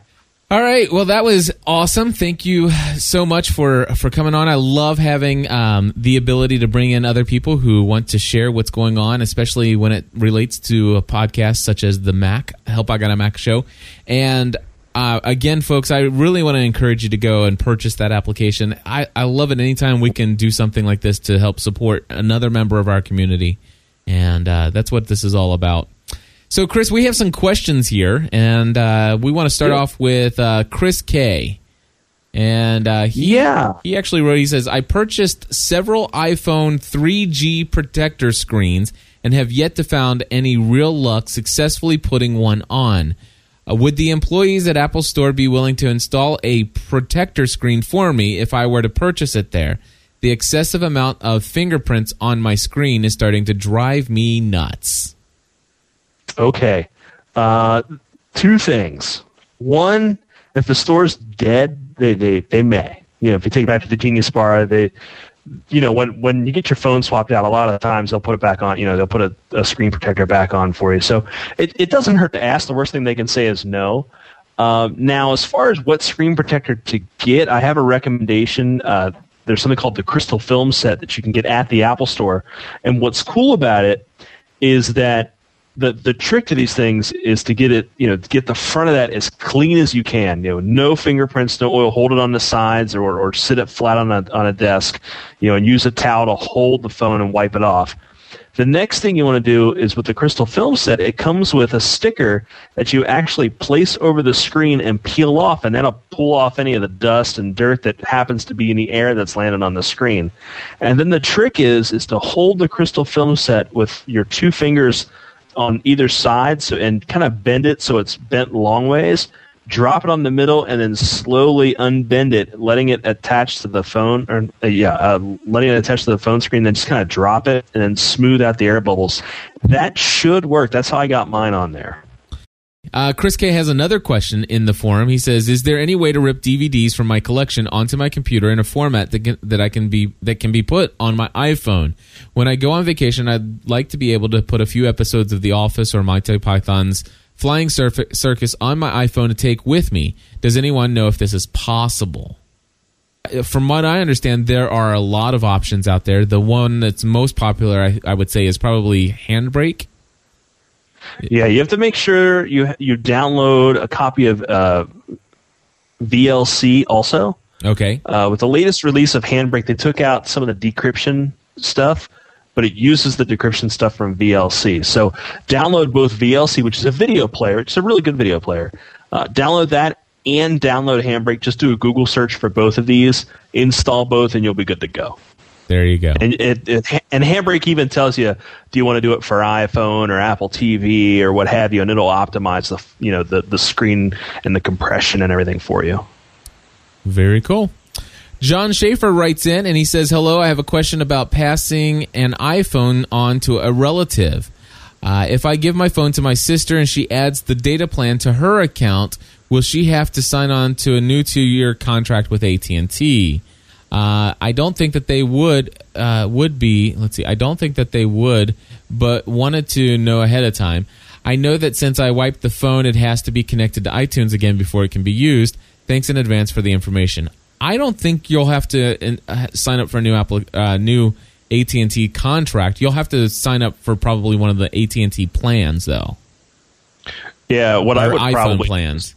All right. Well, that was awesome. Thank you so much for for coming on. I love having um, the ability to bring in other people who want to share what's going on, especially when it relates to a podcast such as the Mac Help I Got a Mac show. And uh, again, folks, I really want to encourage you to go and purchase that application. I, I love it anytime we can do something like this to help support another member of our community, and uh, that's what this is all about. So, Chris, we have some questions here, and uh, we want to start Yeah. off with uh, Chris K. And uh, he, Yeah. he actually wrote, he says, I purchased several iPhone 3G protector screens and have yet to found any real luck successfully putting one on. Uh, would the employees at Apple Store be willing to install a protector screen for me if I were to purchase it there? The excessive amount of fingerprints on my screen is starting to drive me nuts. Okay. Uh, two things. One, if the store's dead, they, they, they may. You know, if you take it back to the Genius Bar, they, you know, when, when you get your phone swapped out, a lot of times they'll put it back on, you know, they'll put a, a screen protector back on for you. So it, it doesn't hurt to ask. The worst thing they can say is no. Um, now, as far as what screen protector to get, I have a recommendation. Uh, there's something called the Crystal Film Set that you can get at the Apple Store. And what's cool about it is that the the trick to these things is to get it, you know, get the front of that as clean as you can. You know, no fingerprints, no oil. Hold it on the sides or or sit it flat on a on a desk. You know, and use a towel to hold the phone and wipe it off. The next thing you want to do is with the crystal film set, it comes with a sticker that you actually place over the screen and peel off, and that'll pull off any of the dust and dirt that happens to be in the air that's landed on the screen. And then the trick is is to hold the crystal film set with your two fingers on either side so and kind of bend it so it's bent long ways. Drop it on the middle and then slowly unbend it letting it attach to the phone or uh, yeah uh, letting it attach to the phone screen then just kind of drop it and then smooth out the air bubbles. That should work. That's how i got mine on there uh, Chris K has another question in the forum. He says, "Is there any way to rip DVDs from my collection onto my computer in a format that can, that I can be that can be put on my iPhone? When I go on vacation, I'd like to be able to put a few episodes of The Office or Monty Python's Flying Surf- Circus on my iPhone to take with me. Does anyone know if this is possible?" Uh, From what I understand, there are a lot of options out there. The one that's most popular, I, I would say, is probably Handbrake. Yeah you have to make sure you you download a copy of uh, vlc also Okay. Uh, with the latest release of Handbrake, they took out some of the decryption stuff, but it uses the decryption stuff from VLC. So download both VLC, which is a video player. It's a really good video player. Uh, download that and download Handbrake. Just do a Google search for both of these, install both, and you'll be good to go. There you go. And it, it and Handbrake even tells you, do you want to do it for iPhone or Apple TV or what have you, and it'll optimize the you know the the screen and the compression and everything for you. Very cool. John Schaefer writes in and he says, Hello, I have a question about passing an iPhone on to a relative. Uh, if I give my phone to my sister and she adds the data plan to her account, will she have to sign on to a new two-year contract with AT&T? Uh, I don't think that they would uh, would be. Let's see. I don't think that they would, but wanted to know ahead of time. I know that since I wiped the phone, it has to be connected to iTunes again before it can be used. Thanks in advance for the information. I don't think you'll have to uh, sign up for a new Apple, uh, new AT and T contract. You'll have to sign up for probably one of the AT and T plans, though. Yeah, what I would iPhone probably plans.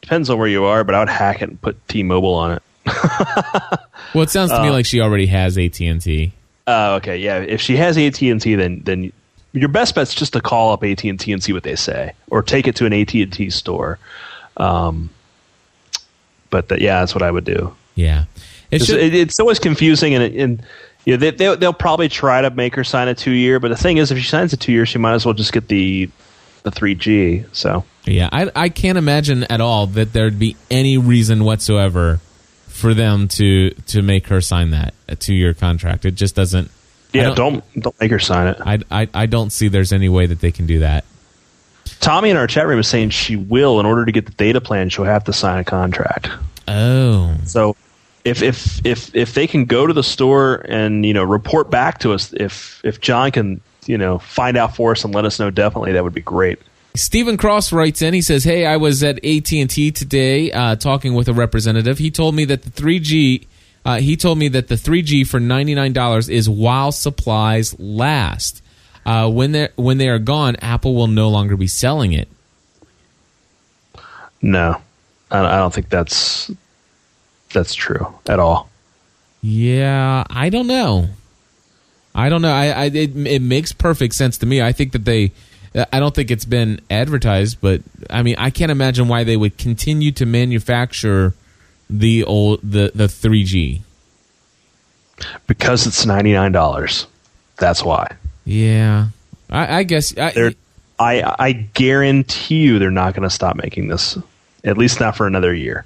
depends on where you are, but I would hack it and put T-Mobile on it. Well, it sounds to me like she already has AT and T. Oh, okay, yeah. If she has AT and T, then then your best bet's just to call up AT and T and see what they say, or take it to an AT and T store. Um, but that, yeah, that's what I would do. Yeah, it It's, should, it, it's always confusing, and, and you know, they, they'll, they'll probably try to make her sign a two year. But the thing is, if she signs a two year, she might as well just get the the three G. So Yeah, I, I can't imagine at all that there'd be any reason whatsoever for them to to make her sign that a two year contract. It just doesn't. Yeah, don't don't make her sign it. I, I I don't see there's any way that they can do that. Tommy in our chat room is saying she will, in order to get the data plan, she'll have to sign a contract. Oh, So if if if if they can go to the store and you know report back to us, if if John can you know find out for us and let us know, definitely that would be great. Stephen Cross writes in. He says, "Hey, I was at AT and T today uh, talking with a representative. He told me that the 3G. Uh, he told me that the 3G for ninety nine dollars is while supplies last. Uh, when they when they are gone, Apple will no longer be selling it. No, I I don't think that's that's true at all. Yeah, I don't know. I don't know. I, I it, it makes perfect sense to me. I think that they. I don't think it's been advertised, but I mean, I can't imagine why they would continue to manufacture the old the the 3G. Because it's ninety nine dollars. That's why. Yeah, I, I guess. I, I I guarantee you they're not going to stop making this. At least not for another year.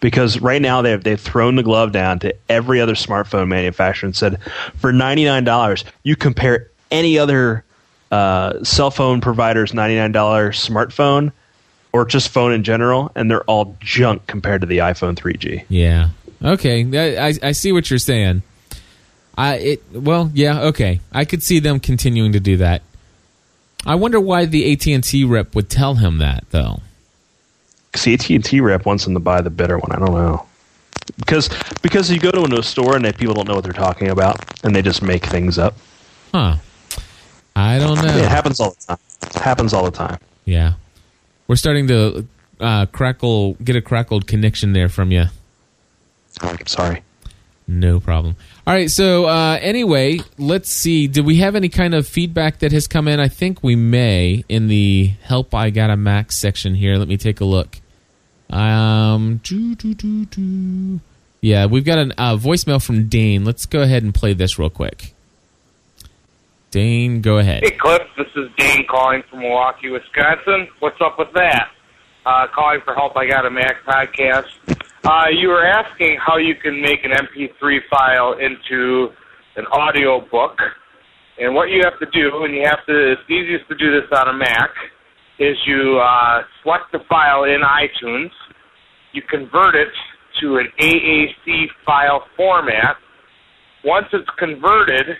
Because right now they've they've thrown the glove down to every other smartphone manufacturer and said for ninety nine dollars you compare any other uh, cell phone provider's ninety nine dollar smartphone or just phone in general, and they're all junk compared to the iPhone three G. yeah. Okay, I, I see what you're saying. I it well, yeah. Okay, I could see them continuing to do that. I wonder why the AT and T rep would tell him that though. Because AT and T rep wants them to buy the better one. I don't know. because because you go to a store and they, people don't know what they're talking about and they just make things up. Huh. I don't know. It happens all the time. It happens all the time. Yeah. We're starting to uh, crackle, get a crackled connection there from you. I'm sorry. No problem. All right. So uh, anyway, let's see. Did we have any kind of feedback that has come in? I think we may in the "Help I Got a Mac" section here. Let me take a look. Um, doo, doo, doo, doo. yeah, we've got a uh, voicemail from Dane. Let's go ahead and play this real quick. Dane, go ahead. Hey, Cliff. This is Dane calling from Milwaukee, Wisconsin. What's up with that? Uh, calling for help. I got a Mac podcast. Uh, you were asking how you can make an MP3 file into an audio book, and what you have to do, and you have to. It's easiest to do this on a Mac. Is you uh, select the file in iTunes, you convert it to an AAC file format. Once it's converted,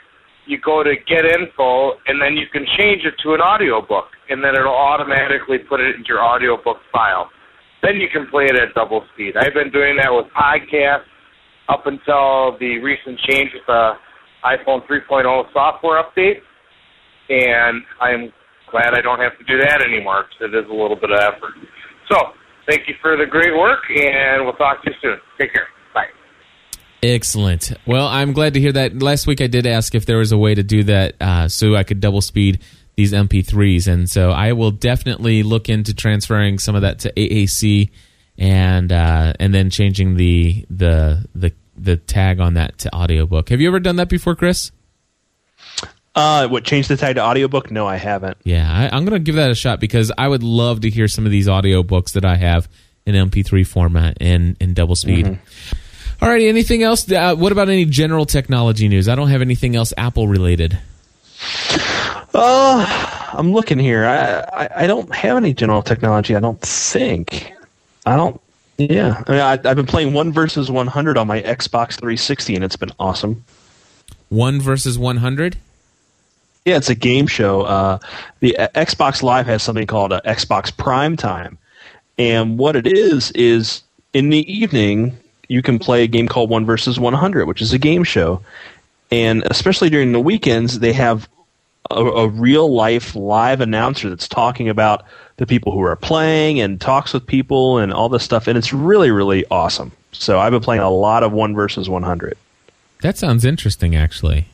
you go to get info and then you can change it to an audiobook and then it'll automatically put it into your audiobook file. Then you can play it at double speed. I've been doing that with podcasts up until the recent change with the iPhone 3.0 software update, and I'm glad I don't have to do that anymore because it is a little bit of effort. So, thank you for the great work, and we'll talk to you soon. Take care. Excellent. Well, I'm glad to hear that. Last week I did ask if there was a way to do that uh, so I could double speed these MP3s, and so I will definitely look into transferring some of that to AAC, and uh, and then changing the the the the tag on that to audiobook. Have you ever done that before, Chris? Uh, what change the tag to audiobook? No, I haven't. Yeah, I, I'm going to give that a shot because I would love to hear some of these audiobooks that I have in MP3 format and in double speed. Mm-hmm. All righty, anything else? Uh, what about any general technology news? I don't have anything else Apple related. Uh, I'm looking here. I, I, I don't have any general technology. I don't think. I don't. Yeah, I mean, I, I've been playing one versus 100 on my Xbox 360, and it's been awesome. One versus 100? Yeah, it's a game show. Uh, the uh, Xbox Live has something called a Xbox Prime Time, and what it is is in the evening you can play a game called One versus 100, which is a game show, and especially during the weekends they have a, a real life live announcer that's talking about the people who are playing and talks with people and all this stuff, and it's really really awesome. So I've been playing a lot of One versus 100. That sounds interesting, actually.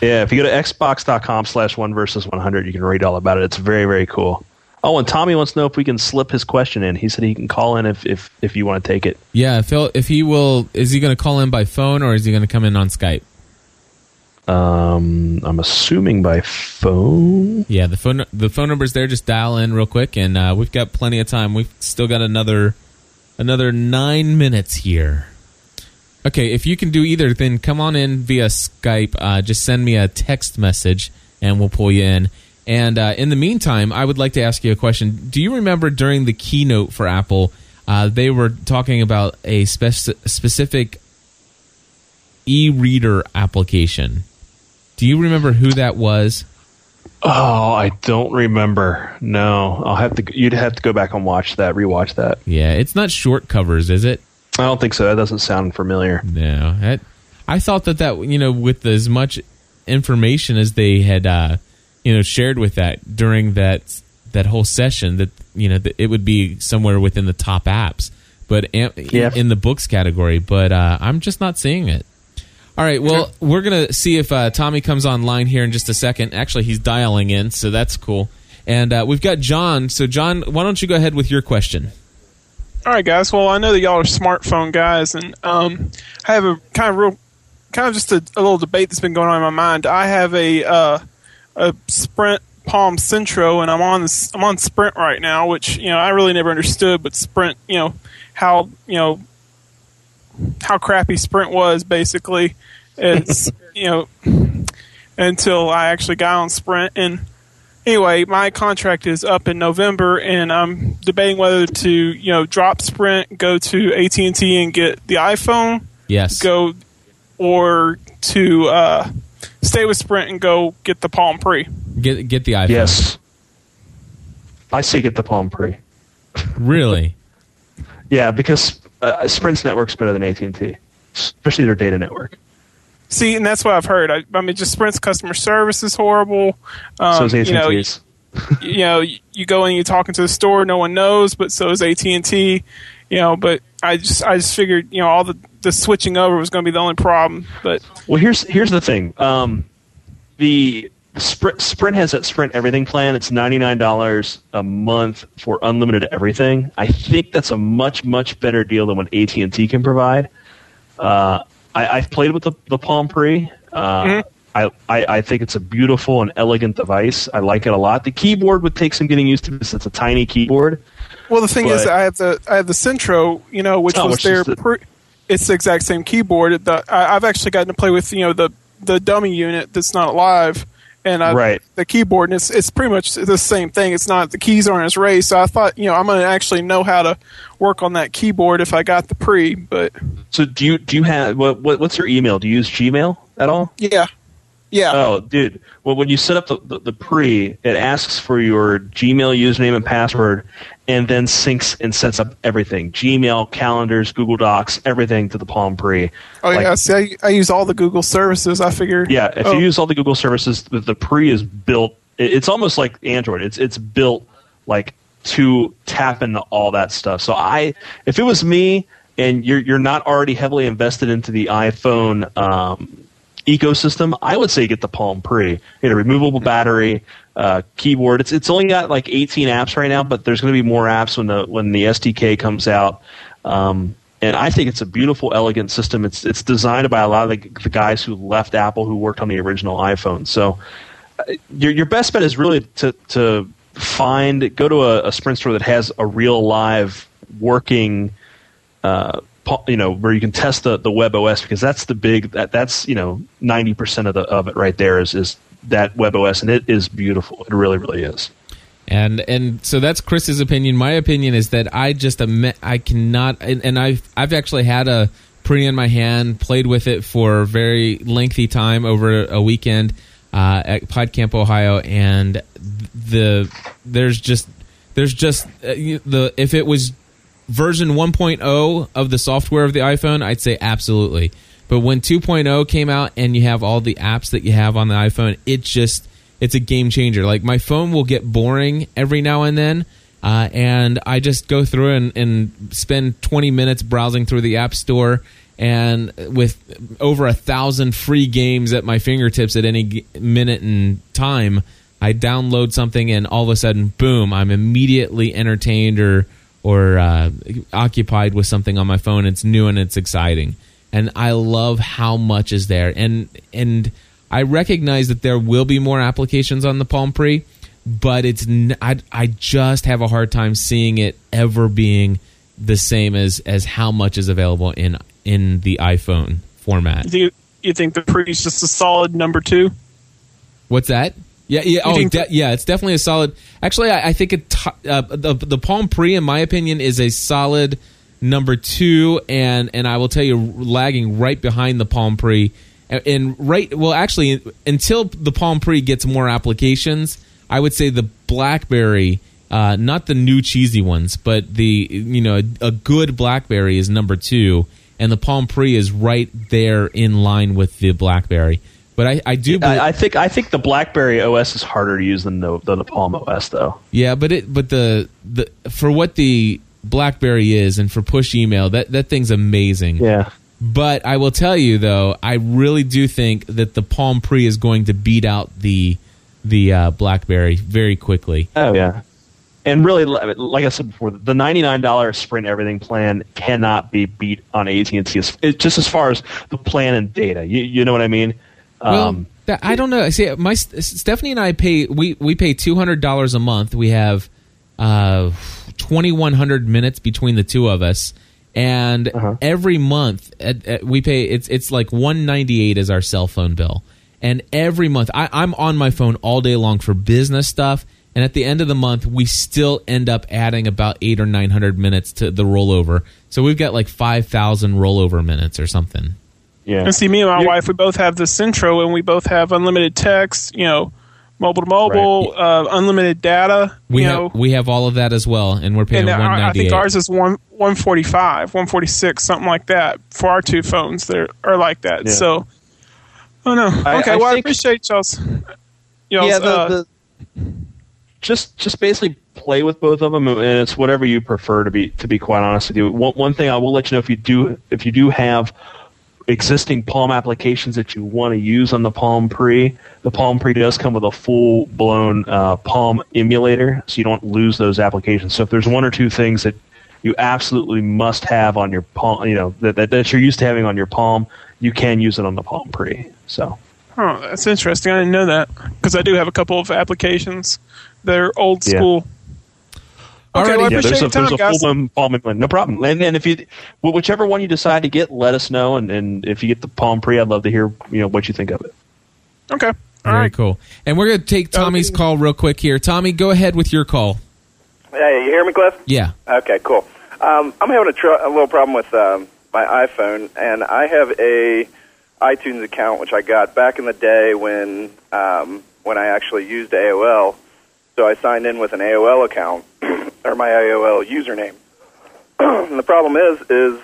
Yeah, if you go to xbox.com slash one versus 100, you can read all about it. It's very, very cool. Oh, and Tommy wants to know if we can slip his question in. He said he can call in if, if, if you want to take it. Yeah, if, he'll, if he will, is he going to call in by phone or is he going to come in on Skype? Um, I'm assuming by phone. Yeah, the phone the phone number's there. Just dial in real quick, and uh, we've got plenty of time. We've still got another another nine minutes here. Okay, if you can do either, then come on in via Skype. Uh, just send me a text message, and we'll pull you in. And uh, in the meantime, I would like to ask you a question. Do you remember during the keynote for Apple, uh, they were talking about a spec- specific e-reader application? Do you remember who that was? Oh, I don't remember. No, I'll have to. You'd have to go back and watch that, rewatch that. Yeah, it's not Shortcovers, is it? I don't think so. That doesn't sound familiar. No, that, I thought that that you know with as much information as they had uh, you know shared with that during that that whole session that you know that it would be somewhere within the top apps, but am- Yeah. in the books category. But uh, I'm just not seeing it. All right, well, we're gonna see if uh, Tommy comes online here in just a second. Actually, he's dialing in, so that's cool. And uh, we've got John. So, John, why don't you go ahead with your question? All right, guys. Well, I know that y'all are smartphone guys, and um, I have a kind of real, kind of just a, a little debate that's been going on in my mind. I have a uh, a Sprint Palm Centro, and I'm on this, I'm on Sprint right now, which you know I really never understood, but Sprint, you know how you know how crappy Sprint was basically. It's you know until I actually got on Sprint and anyway, my contract is up in November, and I'm debating whether to you know drop Sprint, go to AT and T, and get the iPhone, Yes. go, or to uh, stay with Sprint and go get the Palm Pre. Get get the iPhone. Yes, I say get the Palm Pre. Really? Yeah, because uh, Sprint's network's better than AT and T, especially their data network. See, and that's what I've heard. I, I mean, just Sprint's customer service is horrible. Um, so is AT you know, you, you know, you go and you're talking to the store, no one knows, but so is AT and T. You know, but I just I just figured you know all the the switching over was going to be the only problem. But Well, here's here's the thing. Um, the Sprint, Sprint has that Sprint Everything plan. It's ninety nine dollars a month for unlimited everything. I think that's a much much better deal than what AT and T can provide. Uh, I, I've played with the, the Palm Pre. Uh, I, I, I think it's a beautiful and elegant device. I like it a lot. The keyboard would take some getting used to because it's a tiny keyboard. well, the thing is, I have the I have the Centro, you know, which Oh, was which their the- pre- it's the exact same keyboard. The, I, I've actually gotten to play with you know the the dummy unit that's not live, and I, Right. the keyboard, and it's it's pretty much the same thing. It's not the keys aren't as raised, so I thought you know I'm going to actually know how to work on that keyboard if I got the pre. But So do you do you have what, what what's your email? Do you use Gmail at all? yeah, yeah, Oh, dude. Well, when you set up the, the, the pre, it asks for your Gmail username and password, and then syncs and sets up everything: Gmail, calendars, Google Docs, everything to the Palm Pre. oh Like, yeah. See, I, I use all the Google services. I figure Yeah, if oh, you use all the Google services, the, the Pre is built. it- It's almost like Android. It's it's built like to tap into all that stuff. So I, if it was me, and you're you're not already heavily invested into the iPhone um, ecosystem, I would say get the Palm Pre. Get a removable battery, uh, keyboard. It's it's only got like 18 apps right now, but there's going to be more apps when the when the SDK comes out. Um, and I think it's a beautiful, elegant system. It's it's designed by a lot of the, the guys who left Apple who worked on the original iPhone. So uh, your your best bet is really to to find go to a, a Sprint store that has a real live working uh, you know where you can test the, the web OS because that's the big that that's you know ninety percent of the of it right there is is that web OS and it is beautiful it really really is and and so that's Chris's opinion. My opinion is that I just admit I cannot, and, and I've I've actually had a pretty in my hand, played with it for a very lengthy time over a weekend uh, at PodCamp Ohio, and the there's just there's just uh, the if it was version 1.0 of the software of the iPhone, I'd say absolutely. But when 2.0 came out and you have all the apps that you have on the iPhone, it just it's a game changer. Like my phone will get boring every now and then, uh, and I just go through and, and spend 20 minutes browsing through the App Store. And with over a thousand free games at my fingertips at any minute and time, I download something and all of a sudden, boom! I'm immediately entertained or or uh, occupied with something on my phone. It's new and it's exciting, and I love how much is there. And and I recognize that there will be more applications on the Palm Pre, but it's n- I I just have a hard time seeing it ever being the same as as how much is available in in the iPhone format. you think, you think the pre is just a solid number two? What's that? Yeah, yeah, oh, de- yeah. It's definitely a solid. Actually, I, I think it t- uh, the the Palm Pre, in my opinion, is a solid number two, and and I will tell you, lagging right behind the Palm Pre, and, and right. Well, actually, until the Palm Pre gets more applications, I would say the BlackBerry, uh, not the new cheesy ones, but the you know a, a good BlackBerry is number two, and the Palm Pre is right there in line with the BlackBerry. But I, I do believe, I, I think I think the BlackBerry OS is harder to use than the than the Palm OS though. Yeah, but it but the the for what the BlackBerry is and for push email, that that thing's amazing. yeah. But I will tell you though, I really do think that the Palm Pre is going to beat out the the uh, BlackBerry very quickly. oh yeah. And really like I said before the ninety nine dollar Sprint everything plan cannot be beat on AT and T. Just as far as the plan and data. You you know what I mean um, that, I don't know. See, my Stephanie and I pay we we pay two hundred dollars a month. We have uh, twenty one hundred minutes between the two of us, and Uh-huh. every month at, at, we pay it's it's like one ninety eight is our cell phone bill, and every month I, I'm on my phone all day long for business stuff. And at the end of the month, we still end up adding about eight or nine hundred minutes to the rollover. So we've got like five thousand rollover minutes or something. Yeah And see, me and my You- wife, we both have the Centro, and we both have unlimited text. You know, mobile to mobile, uh, unlimited data. We you have know, we have all of that as well, and we're paying and one our- I think ours is one one forty five, one forty six, something like that for our two phones that are like that. Yeah. So, oh no, I- okay. I well, I appreciate y'all's. y'all's yeah, the, uh, the, just just basically play with both of them, and it's whatever you prefer. To be to be quite honest with you, one, one thing I will let you know if you do if you do have existing Palm applications that you want to use on the Palm Pre, the Palm Pre does come with a full blown uh, Palm emulator, so you don't lose those applications. So if there's one or two things that you absolutely must have on your Palm, you know that, that, that you're used to having on your Palm, you can use it on the Palm Pre. So. Oh, that's interesting. I didn't know that because I do have a couple of applications that are old Yeah. School. Okay, well, I yeah, appreciate there's a, your time, there's a guys. full blown palm implant. No problem. And then if you, whichever one you decide to get, let us know. And, and if you get the Palm Pre, I'd love to hear you know what you think of it. Okay, all Very right. cool. And we're going to take Tommy's Okay. call real quick here. Tommy, go ahead with your call. Hey, you hear me, Cliff? Yeah. Okay, cool. Um, I'm having a, tr- a little problem with um, my iPhone, and I have a iTunes account which I got back in the day when um, when I actually used AOL. So I signed in with an AOL account or my AOL username. and the problem is, is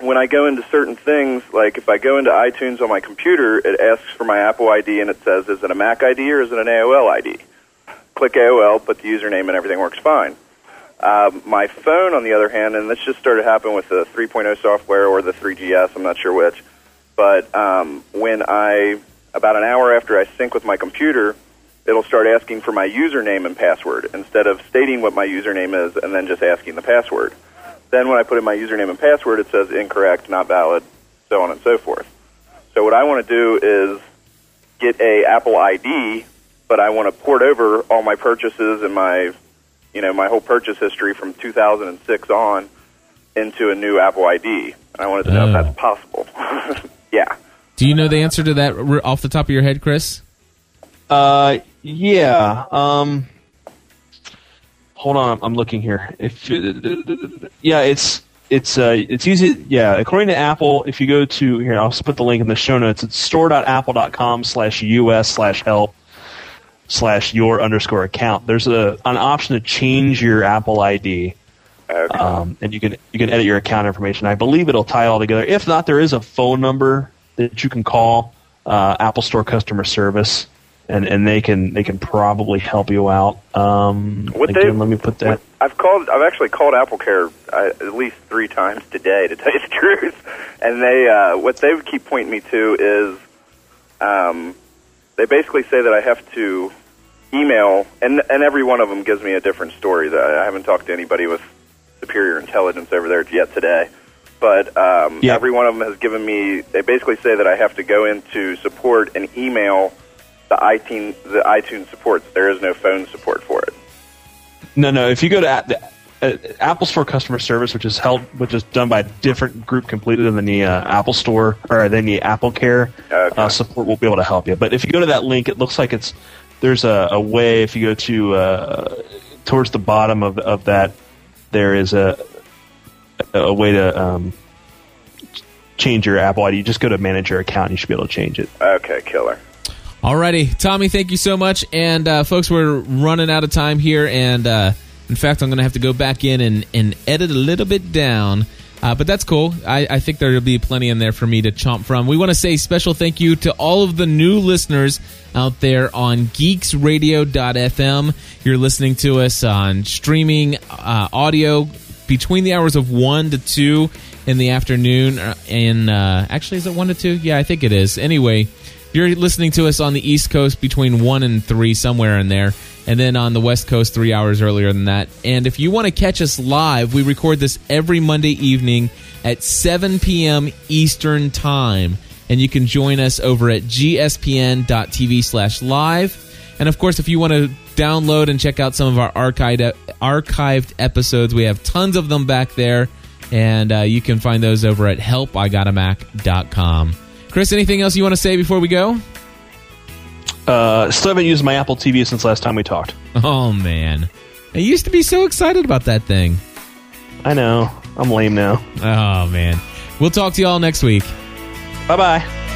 when I go into certain things, like if I go into iTunes on my computer, it asks for my Apple ID and it says, is it a Mac ID or is it an AOL ID? Click AOL, put the username, and everything works fine. Um, my phone, on the other hand, and this just started happening with the 3.0 software or the 3GS, I'm not sure which, but um, when I, about an hour after I sync with my computer, it'll start asking for my username and password instead of stating what my username is and then just asking the password. Then when I put in my username and password, it says incorrect, not valid, so on and so forth. So what I want to do is get a Apple ID, but I want to port over all my purchases and my, you know, my whole purchase history from 2006 on into a new Apple ID. And I wanted to know Oh. if that's possible. yeah. Do you know the answer to that r- off the top of your head, Chris? Uh, yeah. Um, hold on, I'm looking here. If yeah, it's it's uh it's easy. Yeah, according to Apple, if you go to here, I'll just put the link in the show notes. It's store.apple.com slash us slash help slash your underscore account. There's a an option to change your Apple ID. Okay. um, and you can you can edit your account information. I believe it'll tie all together. If not, there is a phone number that you can call uh, Apple Store customer service, and, and they can they can probably help you out. Um, What again, they- let me put that. I've called. I've actually called Apple Care uh, at least three times today, to tell you the truth. And they, uh, what they keep pointing me to is, um, they basically say that I have to email, and and every one of them gives me a different story. That I haven't talked to anybody with superior intelligence over there yet today. But um, Yeah. every one of them has given me. They basically say that I have to go into support and email the iTunes the iTunes supports. There is no phone support for it. No, no. If you go to a- the, uh, Apple Store customer service, which is held, which is done by a different group completely than the uh, Apple Store or than the Apple Care Okay. uh, support, will be able to help you. But if you go to that link, it looks like it's there's a, a way. If you go to uh, towards the bottom of of that, there is a a way to um, change your Apple ID. You just go to manage your account, and you should be able to change it. Okay, killer. Alrighty, Tommy, thank you so much. And uh, folks, we're running out of time here, and uh, in fact, I'm going to have to go back in and, and edit a little bit down. Uh, but that's cool. I, I think there'll be plenty in there for me to chomp from. We want to say special thank you to all of the new listeners out there on geeksradio.fm. You're listening to us on streaming uh, audio between the hours of 1 to 2 in the afternoon. uh, And uh, actually, is it 1 to 2? Yeah, I think it is. Anyway, you're listening to us on the East Coast between 1 and 3, somewhere in there. And then on the West Coast, three hours earlier than that. And if you want to catch us live, we record this every Monday evening at 7 p.m. Eastern Time. And you can join us over at gspn.tv slash live. And of course, if you want to download and check out some of our archived, archived episodes, we have tons of them back there. And uh, you can find those over at helpigotamac.com. Chris, anything else you want to say before we go? Uh, still haven't used my Apple TV since last time we talked. Oh, man. I used to be so excited about that thing. I know. I'm lame now. Oh, man. We'll talk to you all next week. Bye bye.